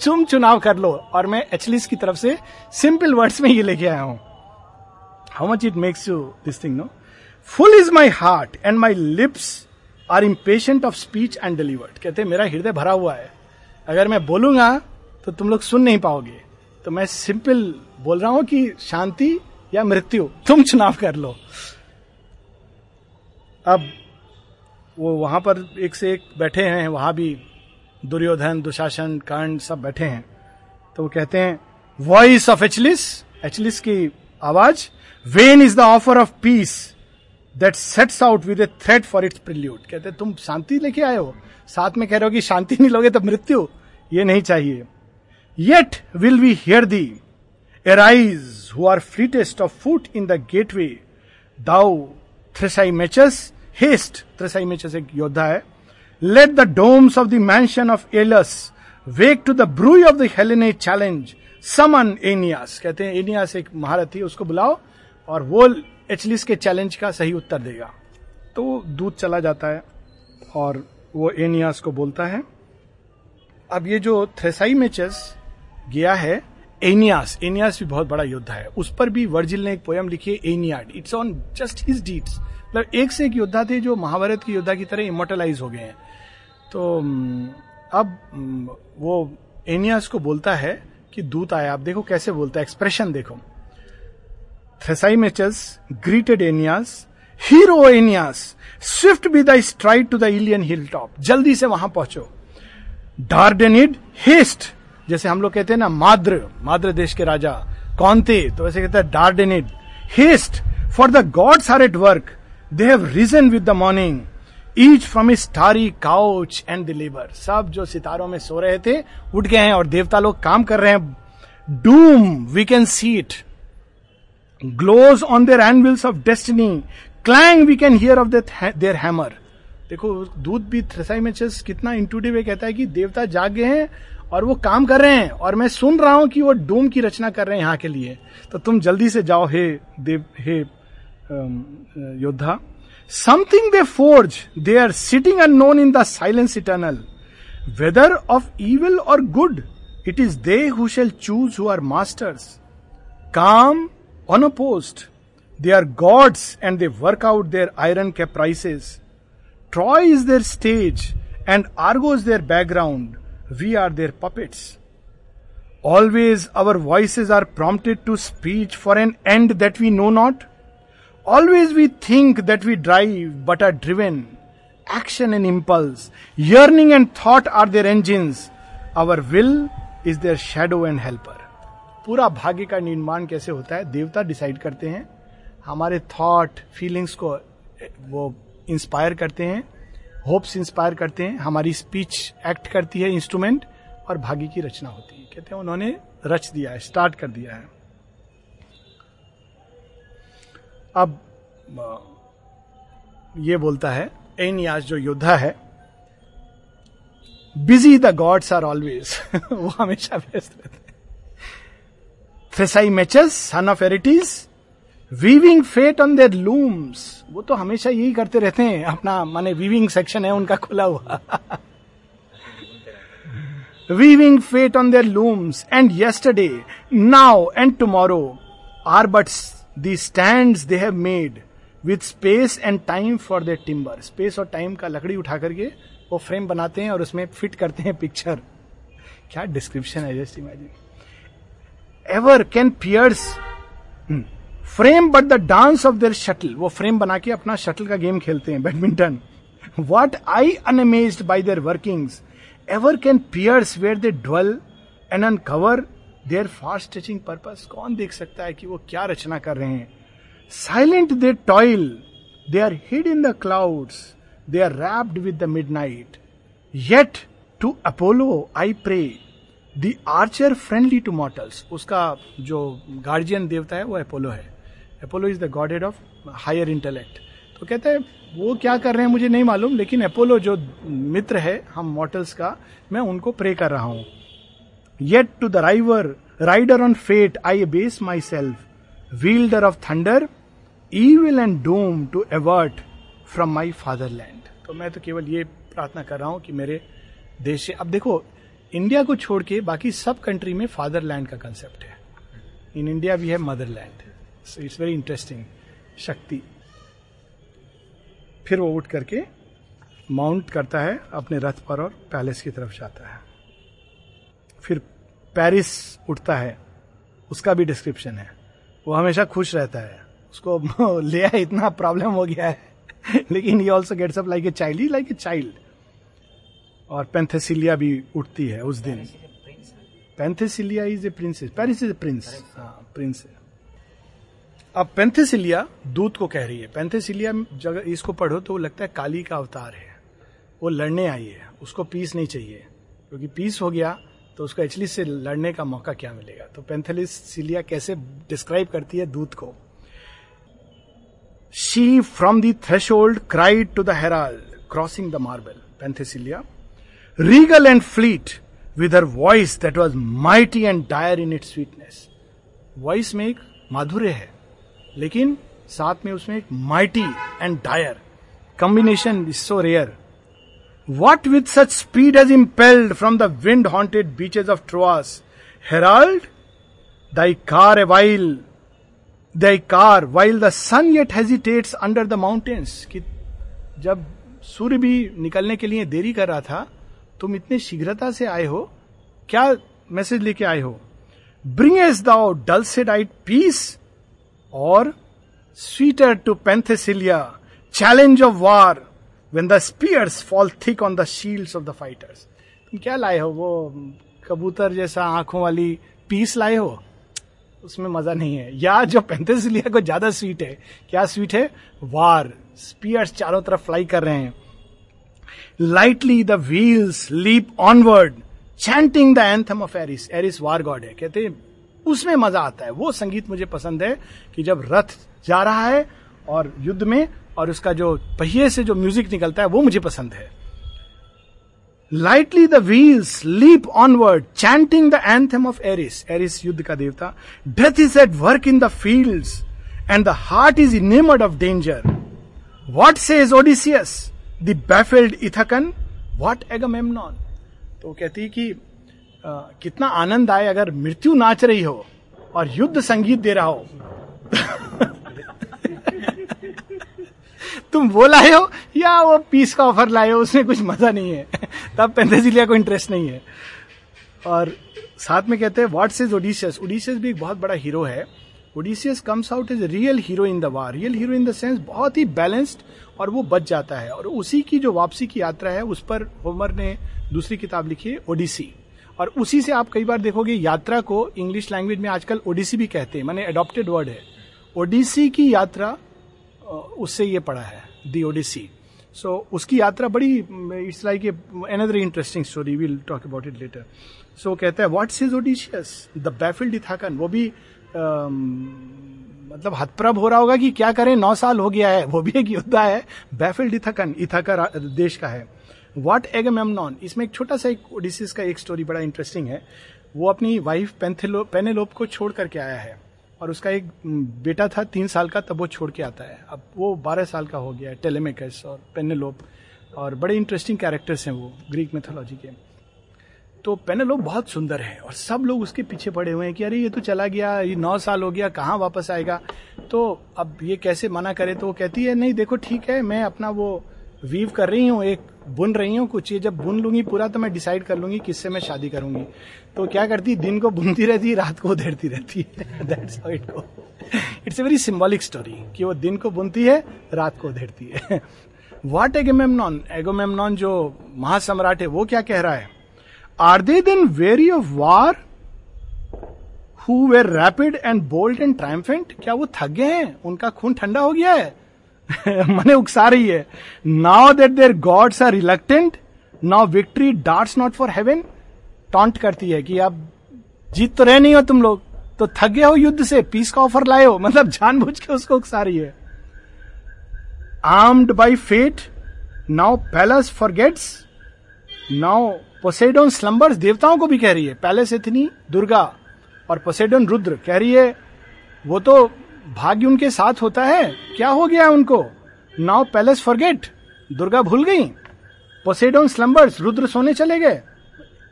चुम चुनाव कर लो। और मैं एचलिस की तरफ़ से सिंपल वर्ड्स में ये लेके आया हूँ। How much it makes you this thing no full is my heart and my lips are impatient of speech and delivered कहते मेरा हृदय भरा हुआ है। अगर मैं बोलूँगा तो तुम लोग सुन नहीं पाओगे। तो मैं सिंपल बोल रहा हूँ कि शांति या मृत्यु, तुम चुनाव कर लो। अब वो वहाँ पर एक से एक बैठे हैं, वहाँ भी दुर्योधन, दुशासन कर्ण सब बैठे हैं। तो वो कहते हैं वॉइस ऑफ़ एचलिस एचलिस की आवाज़ when is the offer of peace that sets out with a threat for its prelude कहते, तुम शांति लेके आए हो? साथ में कह रहे हो कि शांति नहीं लोगे तो मृत्यु? ये नहीं चाहिए। Yet will we hear thee arise who are fleetest of foot in the gateway thou Thrasymachus hast Thrasymachus एक योद्धा है। Let the domes of the mansion of Ilus wake to the bruit of the Hellene challenge summon Aeneas कहते हैं एनियास एक महारथी उसको बुलाओ। और वो एचलिस के चैलेंज का सही उत्तर देगा। तो दूध चला जाता है और वो एनियास को बोलता है, अब ये जो थ्रेसाई मेचस गया है एनियास एनियास भी बहुत बड़ा योद्धा है। उस पर भी वर्जिल ने एक पोयम लिखी है Aeneid it's on just his deeds मतलब एक से एक योद्धा थे जो महाभारत के योद्धा की तरह इमोटलाइज हो गए हैं। तो अब वो एनियास को बोलता है कि दूत आया। आप देखो कैसे बोलता है एक्सप्रेशन देखो। Thrasymachus greeted Aeneas hero Aeneas swift be the stride to the Ilian hill top जल्दी से वहाँ पहुंचो। डार्डेनिड हेस्ट जैसे हम लोग कहते हैं ना, माद्र माद्र देश के राजा कौन थे तो वैसे कहते हैं Dardanid haste for the gods are at work they have risen with the morning each from starry couch and the labour सब जो सितारों में सो रहे थे, उठ गए हैं और देवता लोग काम कर रहे हैं। Doom we can see it glows on their anvils of destiny clang we can hear of their hammer देखो दूध भी थ्रेसाई में कितना इंटूटिव कहता है कि देवता जाग गए हैं और वो काम कर रहे हैं और मैं सुन रहा हूँ कि वो डूम की रचना कर रहे हैं यहाँ के लिए। तो तुम जल्दी से जाओ, हे देव, हे योद्धा। Something they forge they are sitting unknown in the silence eternal whether of evil और good it is they who shall choose who are masters calm unopposed. They are gods and they work out their iron caprices. Troy is their stage and Argos their background. We are their puppets. Always our voices are prompted to speech for an end that we know not. Always we think that we drive but are driven. Action and impulse, yearning and thought are their engines. Our will is their shadow and helper. पूरा भाग्य का निर्माण कैसे होता है, देवता decide करते हैं। हमारे थॉट फीलिंग्स को वो इंस्पायर करते हैं होप्स इंस्पायर करते हैं, हमारी स्पीच एक्ट करती है इंस्ट्रूमेंट और भाग्य की रचना होती है। कहते हैं उन्होंने रच दिया है स्टार्ट कर दिया है। अब ये बोलता है एनियास जो योद्धा है busy the gods are always वो हमेशा व्यस्त रहते Thrasymachus son of Aretes weaving fate on their looms वो तो हमेशा यही करते रहते हैं। अपना, माने वीविंग सेक्शन है, उनका खुला हुआ। Weaving fate on their looms and yesterday now and tomorrow are but the stand they have made with space and time for their timber space और टाइम का लकड़ी उठा करके वो फ्रेम बनाते हैं और उसमें फिट करते हैं पिक्चर क्या डिस्क्रिप्शन है just imagine ever can pierce frame but the dance of their shuttle वो फ्रेम बना के अपना शटल का गेम खेलते हैं badminton what I unamazed by their workings ever can pierce where they dwell and uncover their fast touching purpose कौन देख सकता है कि वो क्या रचना कर रहे हैं? Silent they toil they are hid in the clouds they are wrapped with the midnight yet to Apollo I pray the archer friendly to mortals उसका जो गार्जियन देवता है, वो अपोलो है। Apollo is the god head of higher intellect तो कहते हैं, वो क्या कर रहे हैं मुझे नहीं मालूम, लेकिन अपोलो जो मित्र है, हम मॉटल्स का, मैं उनको प्रे कर रहा हूँ। Yet to the river rider on fate I base myself wielder of thunder evil and doom to avert from my fatherland तो मैं तो केवल ये प्रार्थना कर रहा हूँ कि मेरे देश से अब देखो इंडिया को छोड़ के बाकी सब कंट्री में फादरलैंड का कंसेप्ट है। In India we have motherland so it's very interesting शक्ति। फिर वो उठ करके माउंट करता है, अपने रथ पर और पैलेस की तरफ़ जाता है। फिर पेरिस उठता है, उसका भी डिस्क्रिप्शन है। वो हमेशा खुश रहता है। उसको *laughs* ले इतना प्रॉब्लम हो गया है। लेकिन he also gets up like a child he like a child और पेंथेसिलिया भी उठती है उस दिन। Penthesilea is a princess Paris is a prince prince है अब पेंथेसिलिया दूत को कह रही है। पेंथेसिलिया जगह इसको पढ़ो तो लगता है काली का अवतार है। वो लड़ने आई है। उसको पीस नहीं चाहिए। क्योंकि पीस हो गया तो उसको एक्चुअली से लड़ने का मौका क्या मिलेगा? तो पेंथेसिलिया कैसे डिस्क्राइब करती है दूत को? She from the threshold cried to the herald crossing the marble Penthesilea. Regal and fleet with her voice that was mighty and dire in its sweetness voice में एक माधुर्य है, लेकिन साथ में उसमें एक mighty and dire combination is so rare what with such speed as impelled from the wind haunted beaches of Troas herald thy car while thy car while the sun yet hesitates under the mountains कि जब सूर्य भी निकलने के लिए देरी कर रहा था तुम इतने शीघ्रता से आए हो? क्या मैसेज लेके आए हो? Bring as thou dulcet diet peace और sweeter to Penthesilea challenge of war when the spears fall thick on the shield of the fighters तुम क्या लाए हो? वो कबूतर जैसा आँखों वाली पीस लाए हो? उसमें मज़ा नहीं है। या जो पेंथेसिलिया को ज़्यादा स्वीट है, क्या स्वीट है? वार स्पीयर्स चारों तरफ़ फ्लाई कर रहे हैं। Lightly the wheels leap onward chanting the anthem of Ares Ares war god है। कहते हैं, उसमें मज़ा आता है। वो संगीत मुझे पसंद है कि जब रथ जा रहा है और युद्ध में और उसका जो पहिए से जो म्यूज़िक निकलता है, वो मुझे पसंद है। Lightly the wheels leap onward chanting the anthem of Ares Ares युद्ध का देवता। Death is at work in the field and the heart is enamoured of danger what says is Odysseus the baffled Ithacan what Agamemnon तो कहती है कि आ, कितना आनंद आए अगर मृत्यु नाच रही हो और युद्ध संगीत दे रहा हो। *laughs* तुम वो लाए हो या वो पीस का ऑफ़र लाए हो उसमें कुछ मज़ा नहीं है। तब पेंथेसिलिया को इंटरेस्ट नहीं है। और साथ में कहते हैं व्हाट्स इज़ ओडिशियस ओडिशियस भी एक बहुत बड़ा हीरो है। Odysseus comes out as real hero in the war real hero in the sense बहुत ही बैलेंस्ड और वो बच जाता है। और उसी की जो वापसी की यात्रा है, उस पर होमर ने दूसरी किताब लिखी है ओडिसी और उसी से आप कई बार देखोगे यात्रा को इंग्लिश लैंग्वेज में आजकल ओडिसी भी कहते हैं। मैंने अडॉप्टेड वर्ड है। ओडिसी की यात्रा उससे ये पढ़ा है दी ओडिसी सो उसकी यात्रा बड़ी it's like a another interesting story will talk about it later so कहता है what's is Odysseus the baffled Ithacan वो भी मतलब हतप्रभ हो रहा होगा कि क्या करें? नौ साल हो गया है, वो भी एक योद्धा है बैफिल्ड इथकन इथाका देश का है। वॉट एग मेमनॉन इसमें एक छोटा सा एक ओडिसिस का एक स्टोरी बड़ा इंटरेस्टिंग है। वो अपनी वाइफ पेनेलोप को छोड़ करके आया है। और उसका एक बेटा था तीन साल का, तब वो छोड़ के आता है। अब वो बारह साल का हो गया है टेलेमेकस और पेनेलोप और बड़े इंटरेस्टिंग कैरेक्टर्स हैं वो ग्रीक मेथोलॉजी के। तो पेनेलोप बहुत सुंदर है और सब लोग उसके पीछे पड़े हुए हैं कि अरे, ये तो चला गया, ये नौ साल हो गया, कहाँ वापस आएगा? तो अब ये कैसे मना करे? तो वो कहती है, नहीं, देखो, ठीक है, मैं अपना वो वीव कर रही हूँ, एक बुन रही हूँ कुछ, ये जब बुन लूँगी पूरा तो मैं डिसाइड कर लूँगी किससे मैं शादी करूँगी। तो क्या करती, दिन को बुनती रहती, रात को उधेड़ती रहती है। That's how it it's a very symbolic story कि वो दिन को बुनती है, रात को उधेड़ती है। वॉट एगोमेमनॉन एगोमेमनॉन जो महासम्राट है, वो क्या कह रहा है? Are they then weary of war who were rapid and bold and triumphant क्या वो थक गए हैं? उनका खून ठंडा हो गया है? *laughs* मने उकसा रही है। Now that their gods are reluctant now victory darts not for heaven taunt करती है कि आप जीत तो रहे नहीं हो तुम लोग। तो थक गए हो युद्ध से पीस का ऑफ़र लाए हो। *laughs* मतलब जानबूझ के उसको उकसा रही है। Armed by fate now Pallas forgets now Poseidon slumbers देवताओं को भी कह रही है। पैलेस इतनी, दुर्गा और पोसेडोन रुद्र कह रही है, वो तो भाग्य उनके साथ होता है। क्या हो गया उनको? नाउ पैलेस फॉरगेट दुर्गा भूल गई। पोसेडोन स्लम्बर्स रुद्र सोने चले गए।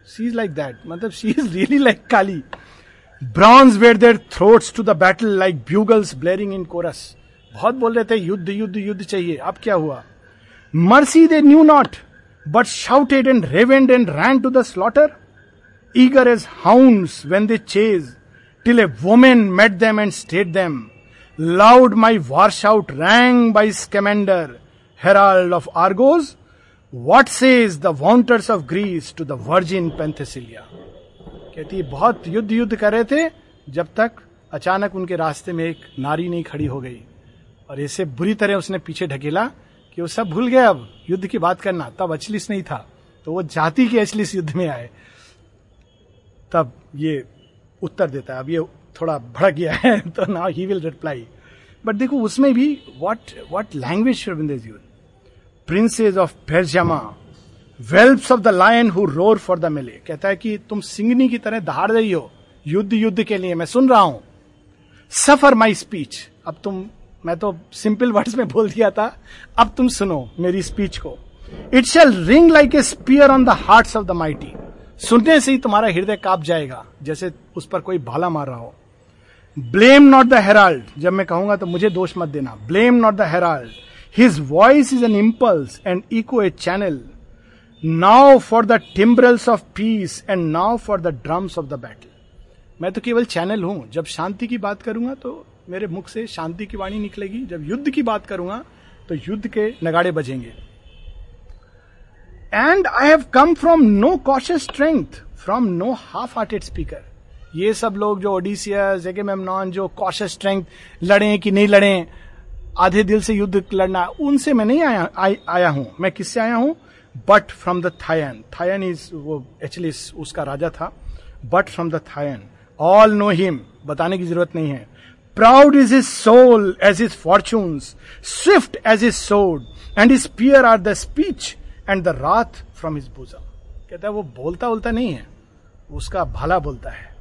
शी इज़ लाइक दैट मतलब she is really like Kali bronze where their throats to the battle like bugles blaring in chorus बहुत बोल रहे थे, युद्ध युद्ध युद्ध चाहिए। अब क्या हुआ? Mercy they knew not but shouted and raved and ran to the slaughter eager as hounds when they chase till a women met them and stayed them loud my war shout rang by Scamander herald of Argos what says the vaunters of Greece to the virgin Penthesilea कहती, बहुत युद्ध युद्ध कर रहे थे, जब तक अचानक उनके रास्ते में एक नारी नहीं खड़ी हो गई। और इसे बुरी तरह उसने पीछे ढकेला कि वो सब भूल गए अब, युद्ध की बात करना। तब अचलिस नहीं था। तो वो जाति के अचलिस युद्ध में आए। तब ये उत्तर देता है। अब ये थोड़ा भड़क गया है *laughs* तो now he will reply but देखो, उसमें भी what what language शिविंदेज use princes of Pergama whelps of the lion who roar for the melee कहता है कि तुम सिंगनी की तरह दहाड़ रही हो, युद्ध युद्ध के लिए। मैं सुन रहा हूँ। सफ़र माई स्पीच अब तुम मैं तो सिंपल वर्ड्स *laughs* में बोल दिया था। अब तुम सुनो मेरी स्पीच को। It shall ring like a spear on the heart of the mighty सुनने से ही तुम्हारा हृदय काप जाएगा, जैसे उस पर कोई भाला मार रहा हो। ब्लेम नॉट द हेराल्ड जब मैं कहूँगा तो मुझे दोष मत देना। Blame not the herald his voice is an impulse and echo a channel now for the timbrels of peace and now for the drums of the battle मैं तो केवल चैनल हूँ। जब शांति की बात करूँगा तो मेरे मुख से शांति की वाणी निकलेगी। जब युद्ध की बात करूँगा तो युद्ध के नगाड़े बजेंगे। And I have come from no cautious strength from no half hearted speaker ये सब लोग जो ओडिसियस नॉन जो कॉशियस स्ट्रेंथ लड़े कि नहीं लड़े आधे दिल से युद्ध लड़ना उनसे मैं नहीं आया आ, आया हूँ। मैं किससे आया हूँ? But from the Phthian Phthian is वो एक्चुअली उसका राजा था। But from the Phthian all know him बताने की ज़रूरत नहीं है। Proud is his soul as his fortunes swift as his sword and his peer are the speech and the wrath from his bosom कहता है, वो बोलता बोलता नहीं है, उसका भाला बोलता है,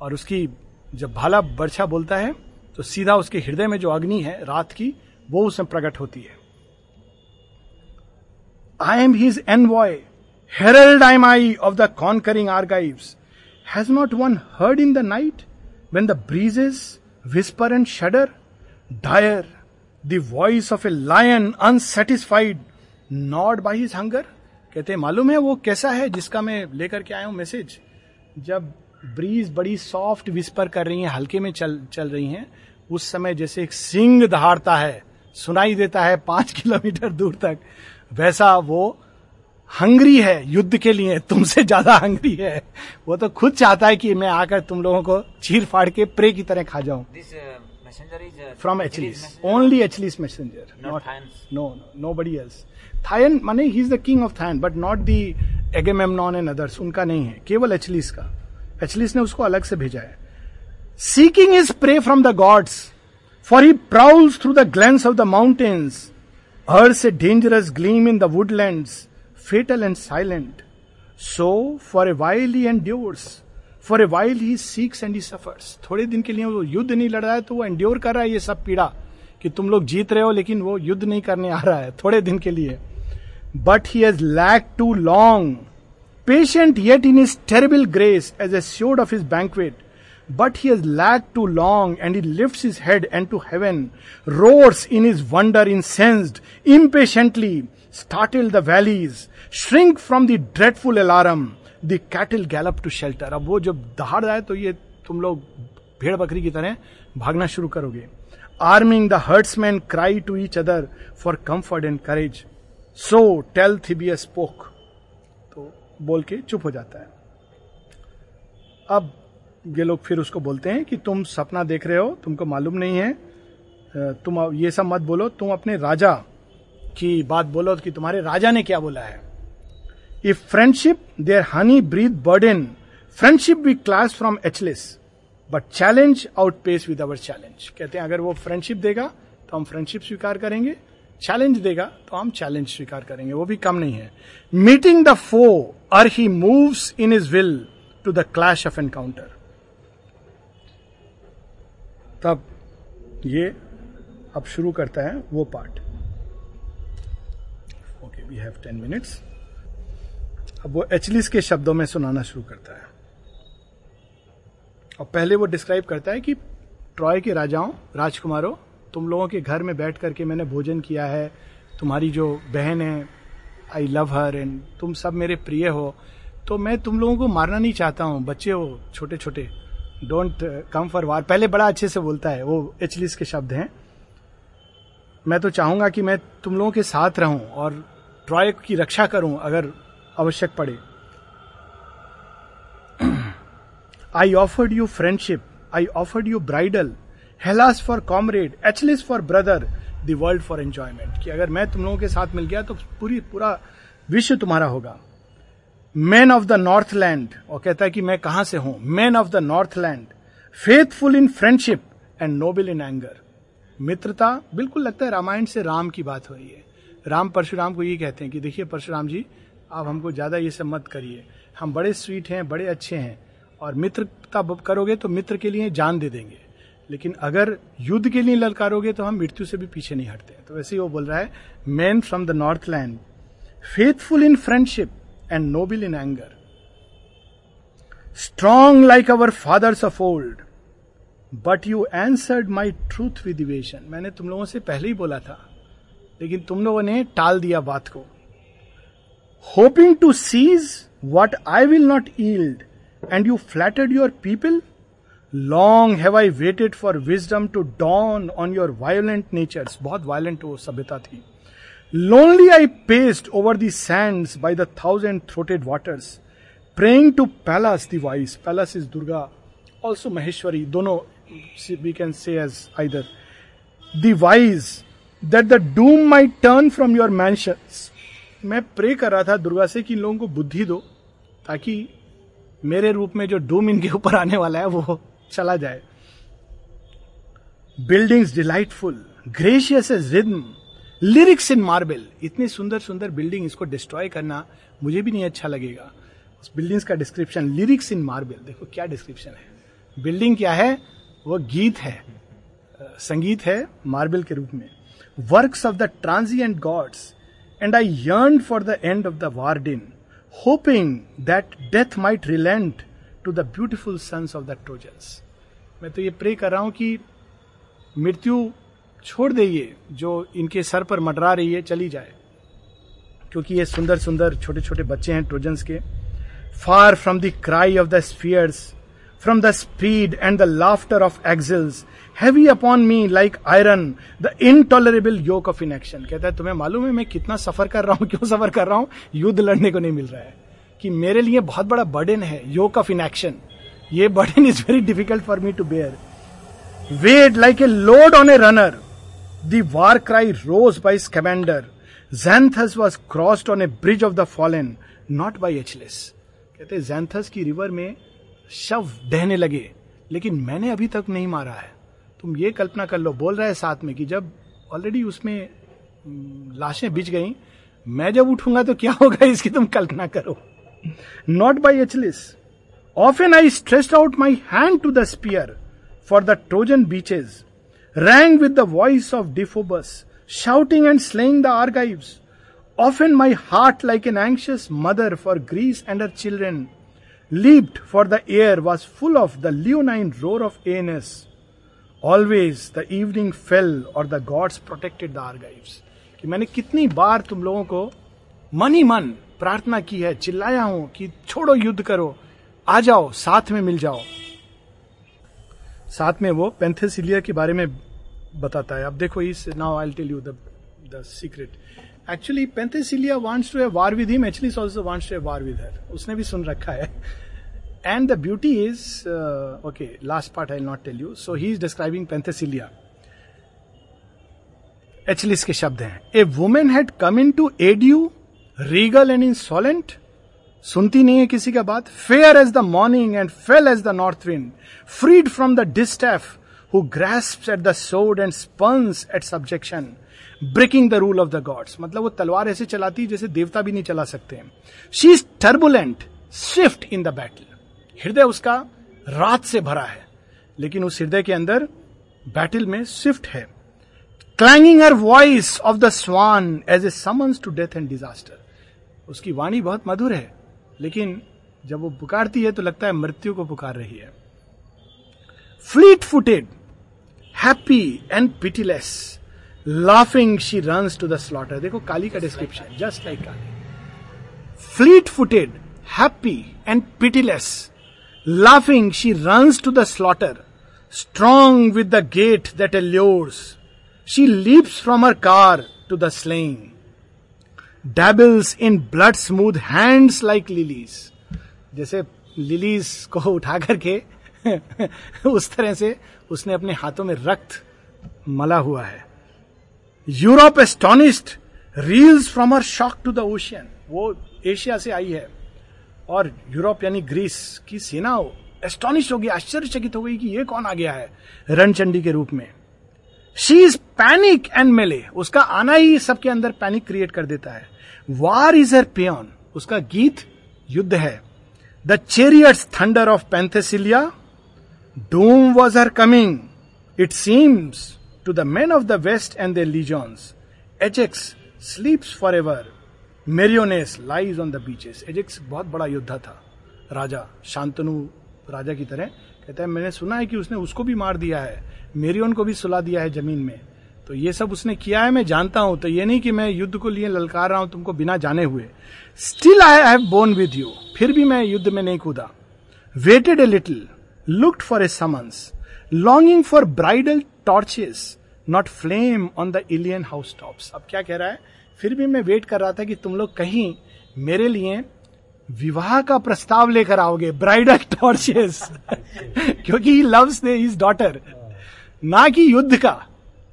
और उसकी जब भाला बर्छा बोलता है तो सीधा उसके हृदय में जो अग्नि है, रात की, वो उसमें प्रकट होती है। I am his envoy herald I am I of the conquering Argives has not one heard in the night when the breezes whisper and shudder, dire, the voice of a lion unsatisfied, not by his hunger कहते मालूम है वो कैसा है जिसका मैं लेकर के आया हूँ मैसेज जब ब्रीज बड़ी सॉफ्ट विस्पर कर रही है हल्के में चल चल रही हैं उस समय जैसे एक सिंह दहाड़ता है सुनाई देता है पाँच *laughs* किलोमीटर दूर तक वैसा वो हंगरी है युद्ध के लिए तुमसे ज़्यादा हंगरी है। वो तो खुद चाहता है कि मैं आकर तुम लोगों को चीर फाड़ के प्रे की तरह खा जाऊँ। From Achilles only Achilles messenger not no nobody else Phthian माने he is the king of Phthian but not the Agamemnon and others उनका नहीं है केवल एचलीस का। एचलीस ने उसको अलग से भेजा है। Seeking is prey from the gods for he prowls through the glens of the mountains hers a dangerous gleam in the woodlands fatal and silent. So, for a while he endures. For a while he seeks and he suffers थोड़े दिन के लिए वो युद्ध नहीं लड़ रहा है तो वो एंड्योर कर रहा है ये सब पीड़ा कि तुम लोग जीत रहे हो लेकिन वो युद्ध नहीं करने आ रहा है थोड़े दिन के लिए। But he has lack to long patient yet in is terrible grace as assured of his banquet but he but he has lagged too long and he lifts his head unto heaven, roars in his wonder incensed, impatiently, startle the valleys shrink from the dreadful alarm the cattle gallop to shelter अब वो जब दहाड़ जाए तो ये तुम लोग भेड़ बकरी की तरह भागना शुरू करोगे। Arming the herdsmen cry to each other for comfort and courage so tell Thibia spoke तो बोल के चुप हो जाता है। अब ये लोग फिर उसको बोलते हैं कि तुम सपना देख रहे हो, तुमको मालूम नहीं है। तुम ये सब मत बोलो, तुम अपने राजा की बात बोलो कि तुम्हारे राजा ने क्या बोला है? If friendship their honey breath burden friendship we class from Achilles but challenge out pace with our challenge कहते हैं, अगर वो फ्रेंडशिप देगा तो हम फ्रेंडशिप स्वीकार करेंगे। चैलेंज देगा तो हम चैलेंज स्वीकार करेंगे। वो भी कम नहीं है। Meeting the foe are he moves in is will to the clash of encounter तब ये अब शुरू करता है वो part we have ten minutes अब वो एचलिस के शब्दों में सुनाना शुरू करता है। और पहले वो डिस्क्राइब करता है कि ट्रॉय के राजाओं, राजकुमारों, तुम लोगों के घर में बैठ करके मैंने भोजन किया है। तुम्हारी जो बहन है आई लव हर एंड तुम सब मेरे प्रिय हो। तो मैं तुम लोगों को मारना नहीं चाहता हूँ। बच्चे हो छोटे छोटे डोंट कम फॉर वार पहले बड़ा अच्छे से बोलता है वो एचलिस के शब्द हैं। मैं तो चाहूँगा कि मैं तुम लोगों के साथ रहूँ और ट्रॉय की रक्षा करूँ अगर आवश्यक पड़े। I offered you friendship I offered you bridal Hellas for comrade Achilles for brother the world for enjoyment कि अगर मैं तुम लोगों के साथ मिल गया तो पूरी, पूरा विश्व तुम्हारा होगा। Man of the north land और कहता है कि मैं कहाँ से हूँ? Man of the north land faithful in friendship and noble in anger मित्रता, बिल्कुल लगता है रामायण से राम की बात हो रही है। राम परशुराम को ये कहते हैं कि देखिए परशुराम जी, आप हमको ज़्यादा ये सब मत करिए। हम बड़े स्वीट हैं, बड़े अच्छे हैं और मित्रता करोगे तो मित्र के लिए जान दे देंगे। लेकिन अगर युद्ध के लिए ललकारोगे तो हम मृत्यु से भी पीछे नहीं हटते तो वैसे ही वो बोल रहा है man from the north land faithful in friendship and noble in anger strong like our fathers of old but you answered my truth with evasion मैंने तुम लोगों से पहले ही बोला था लेकिन तुम लोगों ने टाल दिया बात को। Hoping to seize what I will not yield and you flattered your people long have I waited for wisdom to dawn on your violent nature बहुत वायलेंट वो सभ्यता थी। Lonely I paced over the sand by the thousand throated waters praying to Pallas the wise Pallas is Durga also Maheshwari दोनों we can say as either the wise that the doom my turn from your mansion मैं pray कर रहा था दुर्गा से कि इन लोगों को बुद्धि दो, ताकि मेरे रूप में जो डूम इनके ऊपर आने वाला है, वो चला जाए। Buildings delightful gracious as rhythm lyrics in marble इतनी सुंदर सुंदर बिल्डिंग इसको डिस्ट्रॉय करना मुझे भी नहीं अच्छा लगेगा। उस बिल्डिंग्स का डिस्क्रिप्शन लिरिक्स इन मार्बल देखो क्या डिस्क्रिप्शन है। बिल्डिंग क्या है? वो गीत है। संगीत है मार्बल के रूप में। Works of the transient gods and I yearn for the end of the war din hoping that death might relent to the beautiful sons of the Trojans मैं तो ये प्रे कर रहा हूँ कि मृत्यु छोड़ दे ये जो इनके सर पर मडरा रही है, चली जाए। क्योंकि ये सुंदर सुंदर छोटे छोटे बच्चे हैं ट्रोजन्स के। Far from the cry of the spears from the speed and the laughter of exiles heavy upon me like iron the intolerable yoke of inaction कहता है, तुम्हें मालूम है, मैं कितना सफ़र कर रहा हूँ? *laughs* क्यों सफ़र कर रहा हूँ? युद्ध लड़ने को नहीं मिल रहा है। कि मेरे लिए बहुत बड़ा बर्डन है योक ऑफ़ इन एक्शन ये burden is very difficult for me to bear weight like a load on a runner the cry rose by Scamander Xanthus was crossed on a bridge of the fallen not by Achilles कहते Xanthus की river में शव दहने लगे, लेकिन मैंने अभी तक नहीं मारा है। तुम ये कल्पना कर लो, बोल रहा है साथ में कि जब ऑलरेडी उसमें लाशें बिछ गई, मैं जब उठूँगा तो क्या होगा इसकी तुम कल्पना करो। Not by Achilles of an I stretched out my hand to the spear for the Trojan beaches rang with the voice of Deiphobus and slaying the Argives often my heart like an anxious mother for Greece and her children. Leaped for the air was full of the leonine roar of Aeneas always the evening fell और the gods protected the Argives कि मैंने कितनी बार तुम लोगों को मन ही मन प्रार्थना की है, चिल्लाया हूँ कि छोड़ो युद्ध करो, आ जाओ, साथ में मिल जाओ। साथ में वो पेंथेसिलिया के बारे में बताता है। अब देखो इस now I tell you the secret actually Penthesilea wants to have war with him actually also wants to have war with her उसने भी सुन रखा है। And the beauty is okay last part I not tell you so he is describing Penthesilea. Achilles के शब्द हैं। A woman had come in to aid you regal and insolent सुनती नहीं है किसी का बात। Fair as the morning and fell as the north wind freed from the distaff who grasp at the sword and spurns at subjection breaking the rule of the gods मतलब वो तलवार ऐसे चलाती है जैसे देवता भी नहीं चला सकते हैं। She is turbulent swift in the battle हृदय उसका रात से भरा है, लेकिन उस हृदय के अंदर बैटल में स्विफ्ट है। Clanging her voice of the swan as a summons to death and disaster उसकी वाणी बहुत मधुर है, लेकिन जब वो पुकारती है तो लगता है मृत्यु को पुकार रही है। Fleet footed happy and pitiless laughing she run to the slaughter देखो काली का description just like Kali fleet footed happy and pitiless laughing she run to the slaughter strong with the gait that allures she leaps from her car to the slaying dabbles in blood smooth hands like lilies जैसे lilies को उठा करके, *laughs* उस तरह से उसने अपने हाथों में रक्त मला हुआ है। Europe astonished reels from her shock to the ocean वो एशिया से आई है। और यूरोप यानी ग्रीस की सेना एस्टोनिश हो गई, आश्चर्यचकित हो गई कि ये कौन आ गया है रणचंडी के रूप में। She is panic and melee उसका आना ही सबके अंदर पैनिक क्रिएट कर देता है। वार इज़ हर पेन उसका गीत युद्ध है। The chariots thunder of Penthesilea doom was her coming it seems to the man of the west and the legions Ajax sleeps for ever Meriones lies on the beaches Ajax बहुत बड़ा योद्धा था। राजा, शांतनु, राजा की तरह। कहता है, मैंने सुना है कि उसने उसको भी मार दिया है। मेरियोन को भी सुला दिया है ज़मीन में। तो ये सब उसने किया है, मैं जानता हूँ। तो ये नहीं कि मैं युद्ध को लिए ललकार रहा हूँ तुमको बिना जाने हुए। Still I have borne with you फिर भी मैं युद्ध में नहीं कूदा। Waited a little looked for a summons longing for bridal torches not flame on the Ilian house tops अब क्या कह रहा है? फिर भी मैं वेट कर रहा था कि तुम लोग कहीं मेरे लिए विवाह का प्रस्ताव लेकर आओगे ब्राइडल टॉर्चेस *laughs* *laughs* क्योंकि he loves the his daughter ना कि युद्ध का.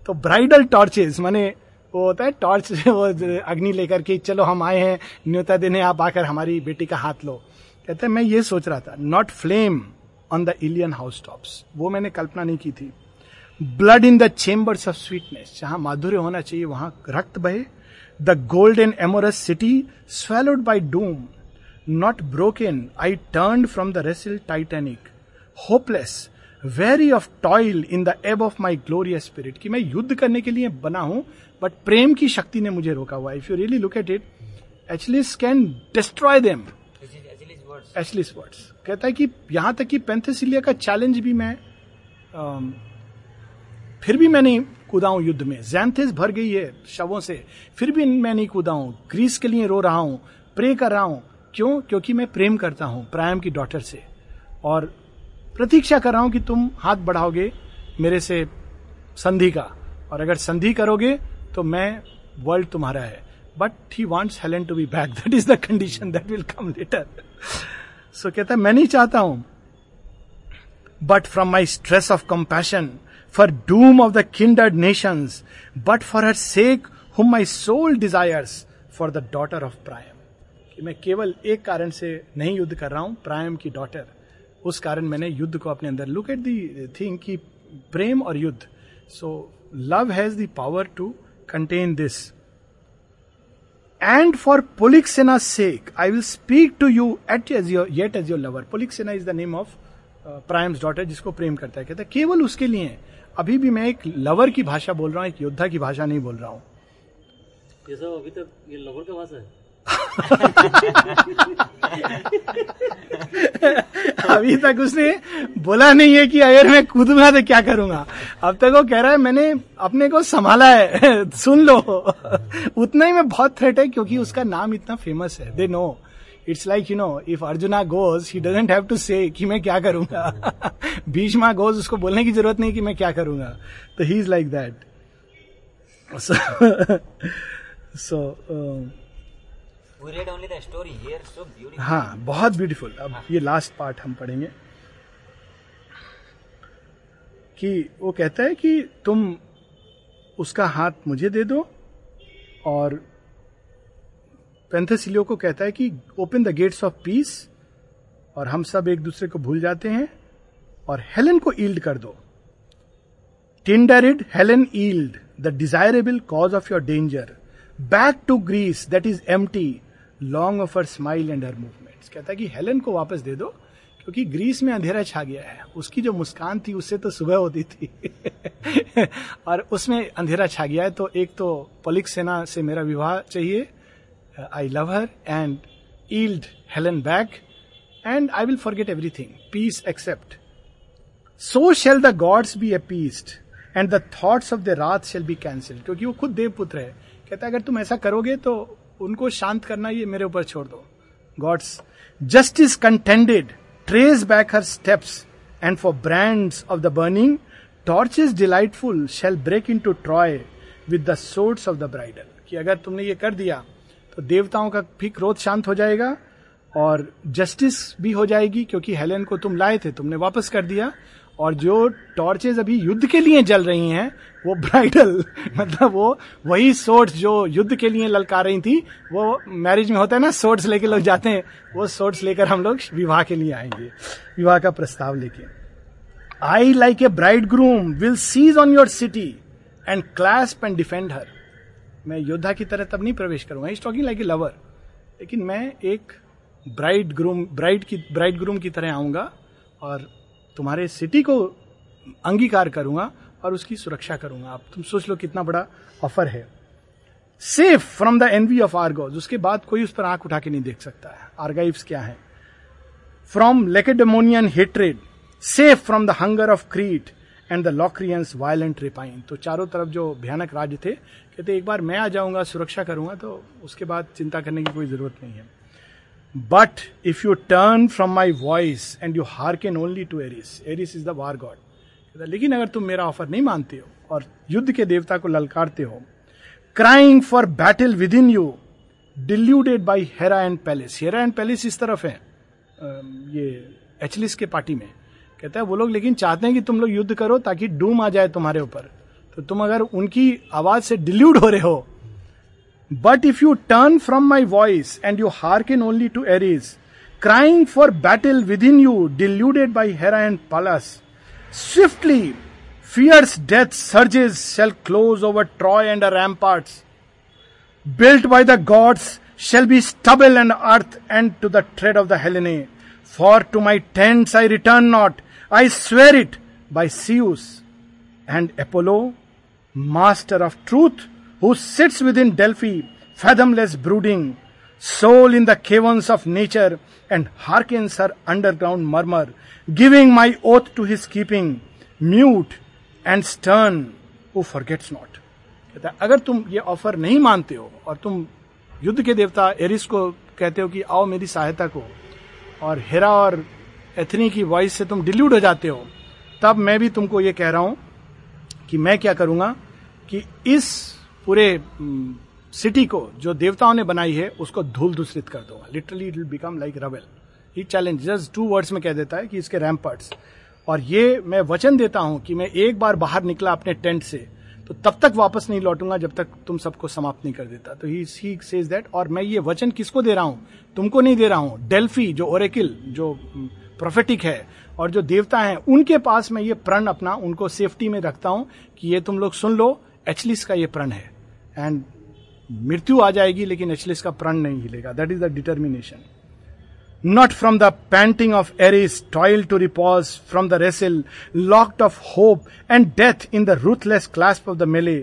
तो ब्राइडल टॉर्चेस माने वो होता है टॉर्च *laughs* वो अग्नि लेकर के, चलो हम आए हैं, न्योता देने, आप आकर हमारी बेटी का हाथ लो. कहते हैं, मैं ये सोच रहा था not flame on the Ilian house tops वो मैंने कल्पना नहीं की थी। Blood in the chambers of sweetness जहाँ माधुर्य होना चाहिए वहाँ रक्त बहे। The gold and amorous city swallowed by doom not broken I turn from the wrestle titanic hopeless weary of toil in the ebb of my glorious spirit कि मैं युद्ध करने के लिए बना हूँ बट प्रेम की शक्ति ने मुझे रोका हुआ if you really look at it Achilles can destroy them Achilles words कहता है कि यहाँ तक कि पेंथेसिलिया का चैलेंज भी मैं um, फिर भी मैं नहीं कूदा युद्ध में। जैंथिस भर गई है शवों से। फिर भी मैं नहीं कूदा ग्रीस के लिए रो रहा हूँ। प्रे कर रहा हूँ। क्यों? क्योंकि मैं प्रेम करता हूँ प्रायम की डॉटर से। और प्रतीक्षा कर रहा हूँ कि तुम हाथ बढ़ाओगे मेरे से संधि का। और अगर संधि करोगे तो मैं वर्ल्ड तुम्हारा है। But he wants Helen to be back that is the condition that will come later so कहता है, मैं नहीं चाहता हूँ but from my stress of compassion for doom of the kindred nation but for her sake whom my soul desires for the daughter of Priam कि मैं केवल एक कारण से नहीं युद्ध कर रहा हूँ प्रायम की डॉटर उस कारण मैंने युद्ध को अपने अंदर लुक एट दी थिंग की प्रेम और युद्ध। So love has the power to contain this and for Polyxena sake I will speak to you at as your yet as your lover Polyxena is the name of Priam's daughter जिसको प्रेम करता है। कहता है, केवल उसके लिए, अभी भी मैं एक लवर की भाषा बोल रहा हूँ, एक योद्धा की भाषा नहीं बोल रहा हूँ। ये सब अभी तक ये लवर का भाषा है? अभी तक उसने बोला नहीं है कि अगर मैं कूदूँगा तो क्या करूँगा। अब तक वो कह रहा है, मैंने अपने को संभाला है, *laughs* सुन लो। उतना ही में बहुत थ्रेट है क्योंकि उसका नाम इतना फ़ेमस है। They know it's like you know if Arjuna goes he doesn't have to say कि मैं क्या करूँगा। *laughs* भीष्मा गोज उसको बोलने की ज़रूरत नहीं कि मैं क्या करूँगा। तो he is like that so हाँ बहुत ब्यूटीफुल अब हाँ. ये लास्ट पार्ट हम पढ़ेंगे। कि वो कहता है कि तुम उसका हाथ मुझे दे दो और पेंथेसिलियो को कहता है कि open the gates of peace और हम सब एक दूसरे को भूल जाते हैं और हेलन को ईल्ड कर दो। Tyndarid Helen yield the desirable cause of your danger back to Greece that is empty long of her smile and her movement कहता है कि हेलन को वापस दे दो, क्योंकि ग्रीस में अंधेरा छा गया है। उसकी जो मुस्कान थी, उससे तो सुबह होती थी। *laughs* और उसमें अंधेरा छा गया है तो एक तो पलिक सेना से मेरा विवाह चाहिए। I love her and yield Helen back and I will forget everything peace accept so shall the gods be appeased and the thoughts of the wrath shall be cancelled क्योंकि वो खुद देवपुत्र है। कहता है, अगर तुम ऐसा करोगे तो उनको शांत करना, ये मेरे ऊपर छोड़ दो। Gods justice contended trace back her steps and for brands of the burning torch is delightful shall break into Troy with the sorts of the bridal कि अगर तुमने ये कर दिया तो देवताओं का भी क्रोध शांत हो जाएगा और जस्टिस भी हो जाएगी, क्योंकि हेलेन को तुम लाए थे, तुमने वापस कर दिया। और जो टॉर्चेज अभी युद्ध के लिए जल रही हैं, वो ब्राइडल *laughs* मतलब वो वही सोर्ट्स जो युद्ध के लिए ललका रही थी, वो मैरिज में होता है ना सोर्ट्स लेके लोग जाते हैं, वो सोर्ट्स लेकर हम लोग विवाह के लिए आएँगे, विवाह का प्रस्ताव लेके। I like a bridegroom will seize on your city and clasp and defend her मैं योद्धा की तरह तब नहीं प्रवेश करूँगा is talking like a lover लेकिन मैं एक ब्राइड ग्रूम ब्राइड की ब्राइड ग्रूम की तरह आऊँगा और तुम्हारे सिटी को अंगीकार करूँगा और उसकी सुरक्षा करूँगा। आप तुम सोच लो कितना बड़ा ऑफ़र है। Safe from the envy of Argos उसके बाद कोई उस पर आँख उठा के नहीं देख सकता है। आर्गाइव्स क्या है? From Lacedaemonian hatred safe from the hunger of Crete and the Locrians violent rapine तो चारों तरफ़ जो भयानक राज्य थे, कहते एक बार मैं आ जाऊँगा, सुरक्षा करूँगा तो उसके बाद चिंता करने की कोई ज़रूरत नहीं है। But if you turn from my voice and you harken only to Ares Ares is the war god लेकिन अगर तुम मेरा ऑफ़र नहीं मानते हो और युद्ध के देवता को ललकारते हो crying for battle within you deluded by Hera and Pallas Hera and Pallas इस तरफ़ है ये एचलिस के पार्टी में। कहता है, वो लोग लेकिन चाहते हैं कि तुम लोग युद्ध करो ताकि डूम आ जाए तुम्हारे ऊपर। तो तुम अगर उनकी आवाज़ से डिल्यूड हो रहे हो But if you turn from my voice and you hearken only to Ares, crying for battle within you, deluded by Hera and Pallas, swiftly fierce death surges shall close over Troy and her ramparts. Built by the gods shall be stubble and earth and to the tread of the Hellene. For to my tents I return not, I swear it by Zeus and Apollo, master of truth who sits within Delphi, fathomless brooding, soul in the caverns of nature, and hearkens her underground murmur, giving my oath to his keeping, mute and stern, who forgets not. कहता है अगर तुम ये offer नहीं मानते हो और तुम युद्ध के देवता एरिस को कहते हो कि आओ मेरी सहायता को और हेरा और एथनी की वॉइस से तुम डिल्यूट हो जाते हो तब मैं भी तुमको ये कह रहा हूँ कि मैं क्या करूँगा कि इस पूरे सिटी को जो देवताओं ने बनाई है, उसको धूल दूसरित कर दूँगा। Literally it will become like Rawail he challenge just two words में कह देता है कि इसके रैम्पर्ट्स और ये मैं वचन देता हूँ कि मैं एक बार बाहर निकला अपने टेंट से तो तब तक वापस नहीं लौटूँगा जब तक तुम सबको समाप्त नहीं कर देता। तो ही सेज दैट और मैं ये वचन किसको दे रहा हूँ? तुमको नहीं दे रहा हूँ। डेल्फी जो ओरेकिल जो प्रोफेटिक है, और जो देवता हैं, उनके पास मैं ये प्रण अपना, उनको सेफ्टी में रखता हूँ कि ये तुम लोग सुन लो एचलिस का ये प्रण है। एंड मृत्यु आ जाएगी लेकिन एचलिस का प्रण नहीं हिलेगा। That is the determination not from the panting of Ares toil to repose from the wrestle locked of hope and death in the ruthless clasp of the melee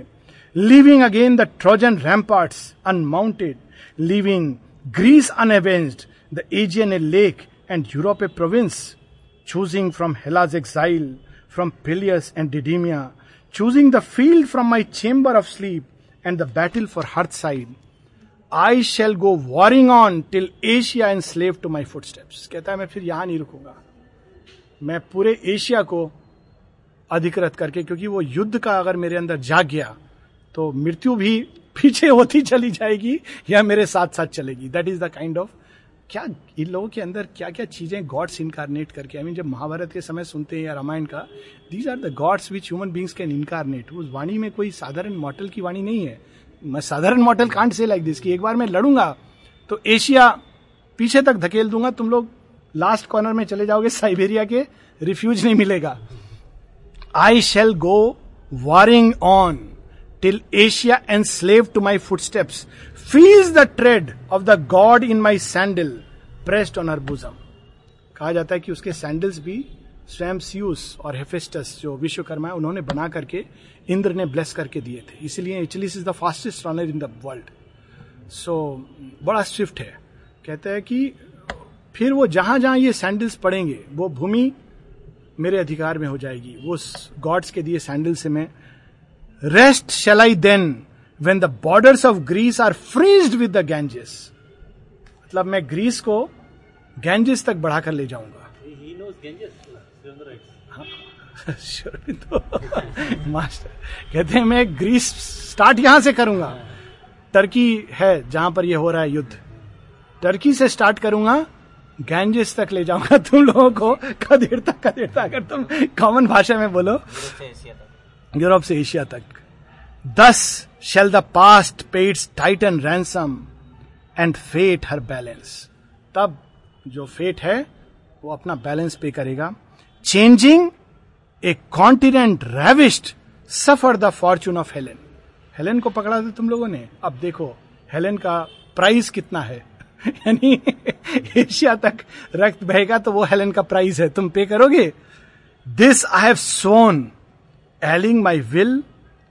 living again the Trojan ramparts unmounted living Greece unavenged the Aegean a lake and Europe a province choosing from Hellas exile, from Peleus and Didymia, choosing the field from my chamber of sleep, and the side I shall go warring on till Asia and slave to my footsteps कहता है, मैं फिर यहाँ नहीं रुकूँगा। मैं पूरे Asia को अधिकृत करके, क्योंकि वो युद्ध का अगर मेरे अंदर जाग गया तो मृत्यु भी पीछे होती चली जाएगी या मेरे साथ साथ चलेगी। That is the kind of क्या इन लोगों के अंदर क्या क्या चीज़ें गॉड्स इनकारनेट करके आई मीन जब महाभारत के समय सुनते हैं या रामायण का these are the gods which human beings can incarnate उस वाणी में कोई साधारण मॉडल की वाणी नहीं है। मैं साधारण model can't say like this कि एक बार मैं लड़ूँगा तो एशिया पीछे तक धकेल दूँगा, तुम लोग लास्ट कॉर्नर में चले जाओगे, साइबेरिया के रिफ्यूज नहीं मिलेगा। I shall go warring on till Asia and slave to my footsteps feels the tread of the god in my sandal pressed on her bosom कहा जाता है कि उसके सैंडल्स भी स्वयं सियूस और हेफेस्टस जो विश्वकर्मा है, उन्होंने बना करके इंद्र ने ब्लेस करके दिए थे। इसलिए Achilles is the fastest runner in the world so बड़ा स्विफ्ट है। कहते हैं कि फिर वो जहाँ जहाँ ये सैंडल्स पड़ेंगे, वो भूमि मेरे अधिकार में हो जाएगी। वो गॉड्स के दिए सैंडल से मैं rest shall I then when the borders of Greece are fringed with the Ganges मतलब मैं ग्रीस को गैंजेस तक बढ़ाकर ले जाऊँगा। He knows Ganges. *laughs* Surendra writes. तो। मास्टर कहते हैं मैं ग्रीस स्टार्ट यहाँ से करूँगा। टर्की है जहाँ पर यह हो रहा है युद्ध। टर्की से स्टार्ट करूँगा गैंजेस तक ले जाऊँगा तुम लोगों को। कदेर तक कदेर तक अगर तुम कॉमन भाषा में बोलो। यूरोप से एशिया तक। Thus shall the past pay its titan ransom and fate her balance तब जो फेट है, वो अपना बैलेंस पे करेगा। Changing a continent revisit suffer the fortune of Helen Helen को पकड़ा था तुम लोगों ने? अब देखो हेलेन का प्राइस कितना है? *laughs* यानी एशिया तक रक्त बहेगा तो वो हेलेन का प्राइस है। तुम पे करोगे? This I have sworn ailing my will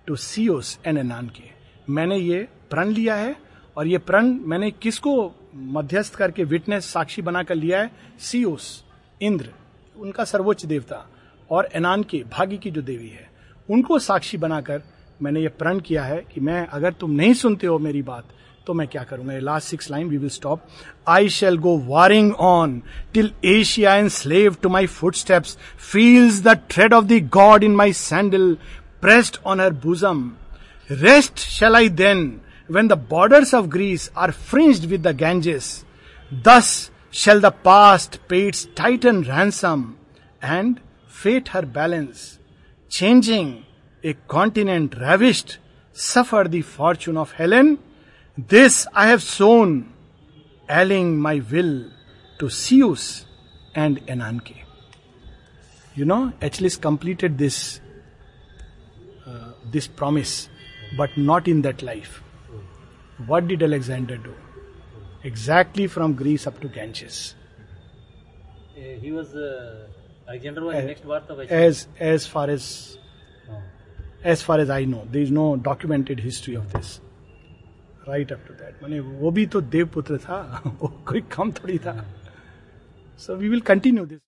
to सीओस एन एनान के मैंने ये प्रण लिया है और ये प्रण मैंने किसको मध्यस्थ करके विटनेस साक्षी बनाकर लिया है? सीओस इंद्र उनका सर्वोच्च देवता और एनान के भाग्य की जो देवी है, उनको साक्षी बनाकर मैंने ये प्रण किया है कि मैं अगर तुम नहीं सुनते हो मेरी बात तो मैं क्या करूँगा last six line we will stop I shall go warring on till Asia and slave to my footsteps feels the thread of the god in my sandal pressed on her bosom. Rest shall I then, when the borders of Greece are fringed with the Ganges. Thus shall the past pay its titan ransom, and fate her balance. Changing, a continent ravished, suffer the fortune of Helen. This I have sown, alling my will to Zeus and Enanke. You know, Achilles completed this this promise, but not in that life. What did Alexander do? Exactly from Greece up to Ganges. Uh, he was uh, Alexander was the Uh, next birth of Achilles. As as far as Oh. as far as I know, there is no documented history of this. Right up to that. माने वो भी तो देवपुत्र था वो कोई कम थोड़ी था so we will continue this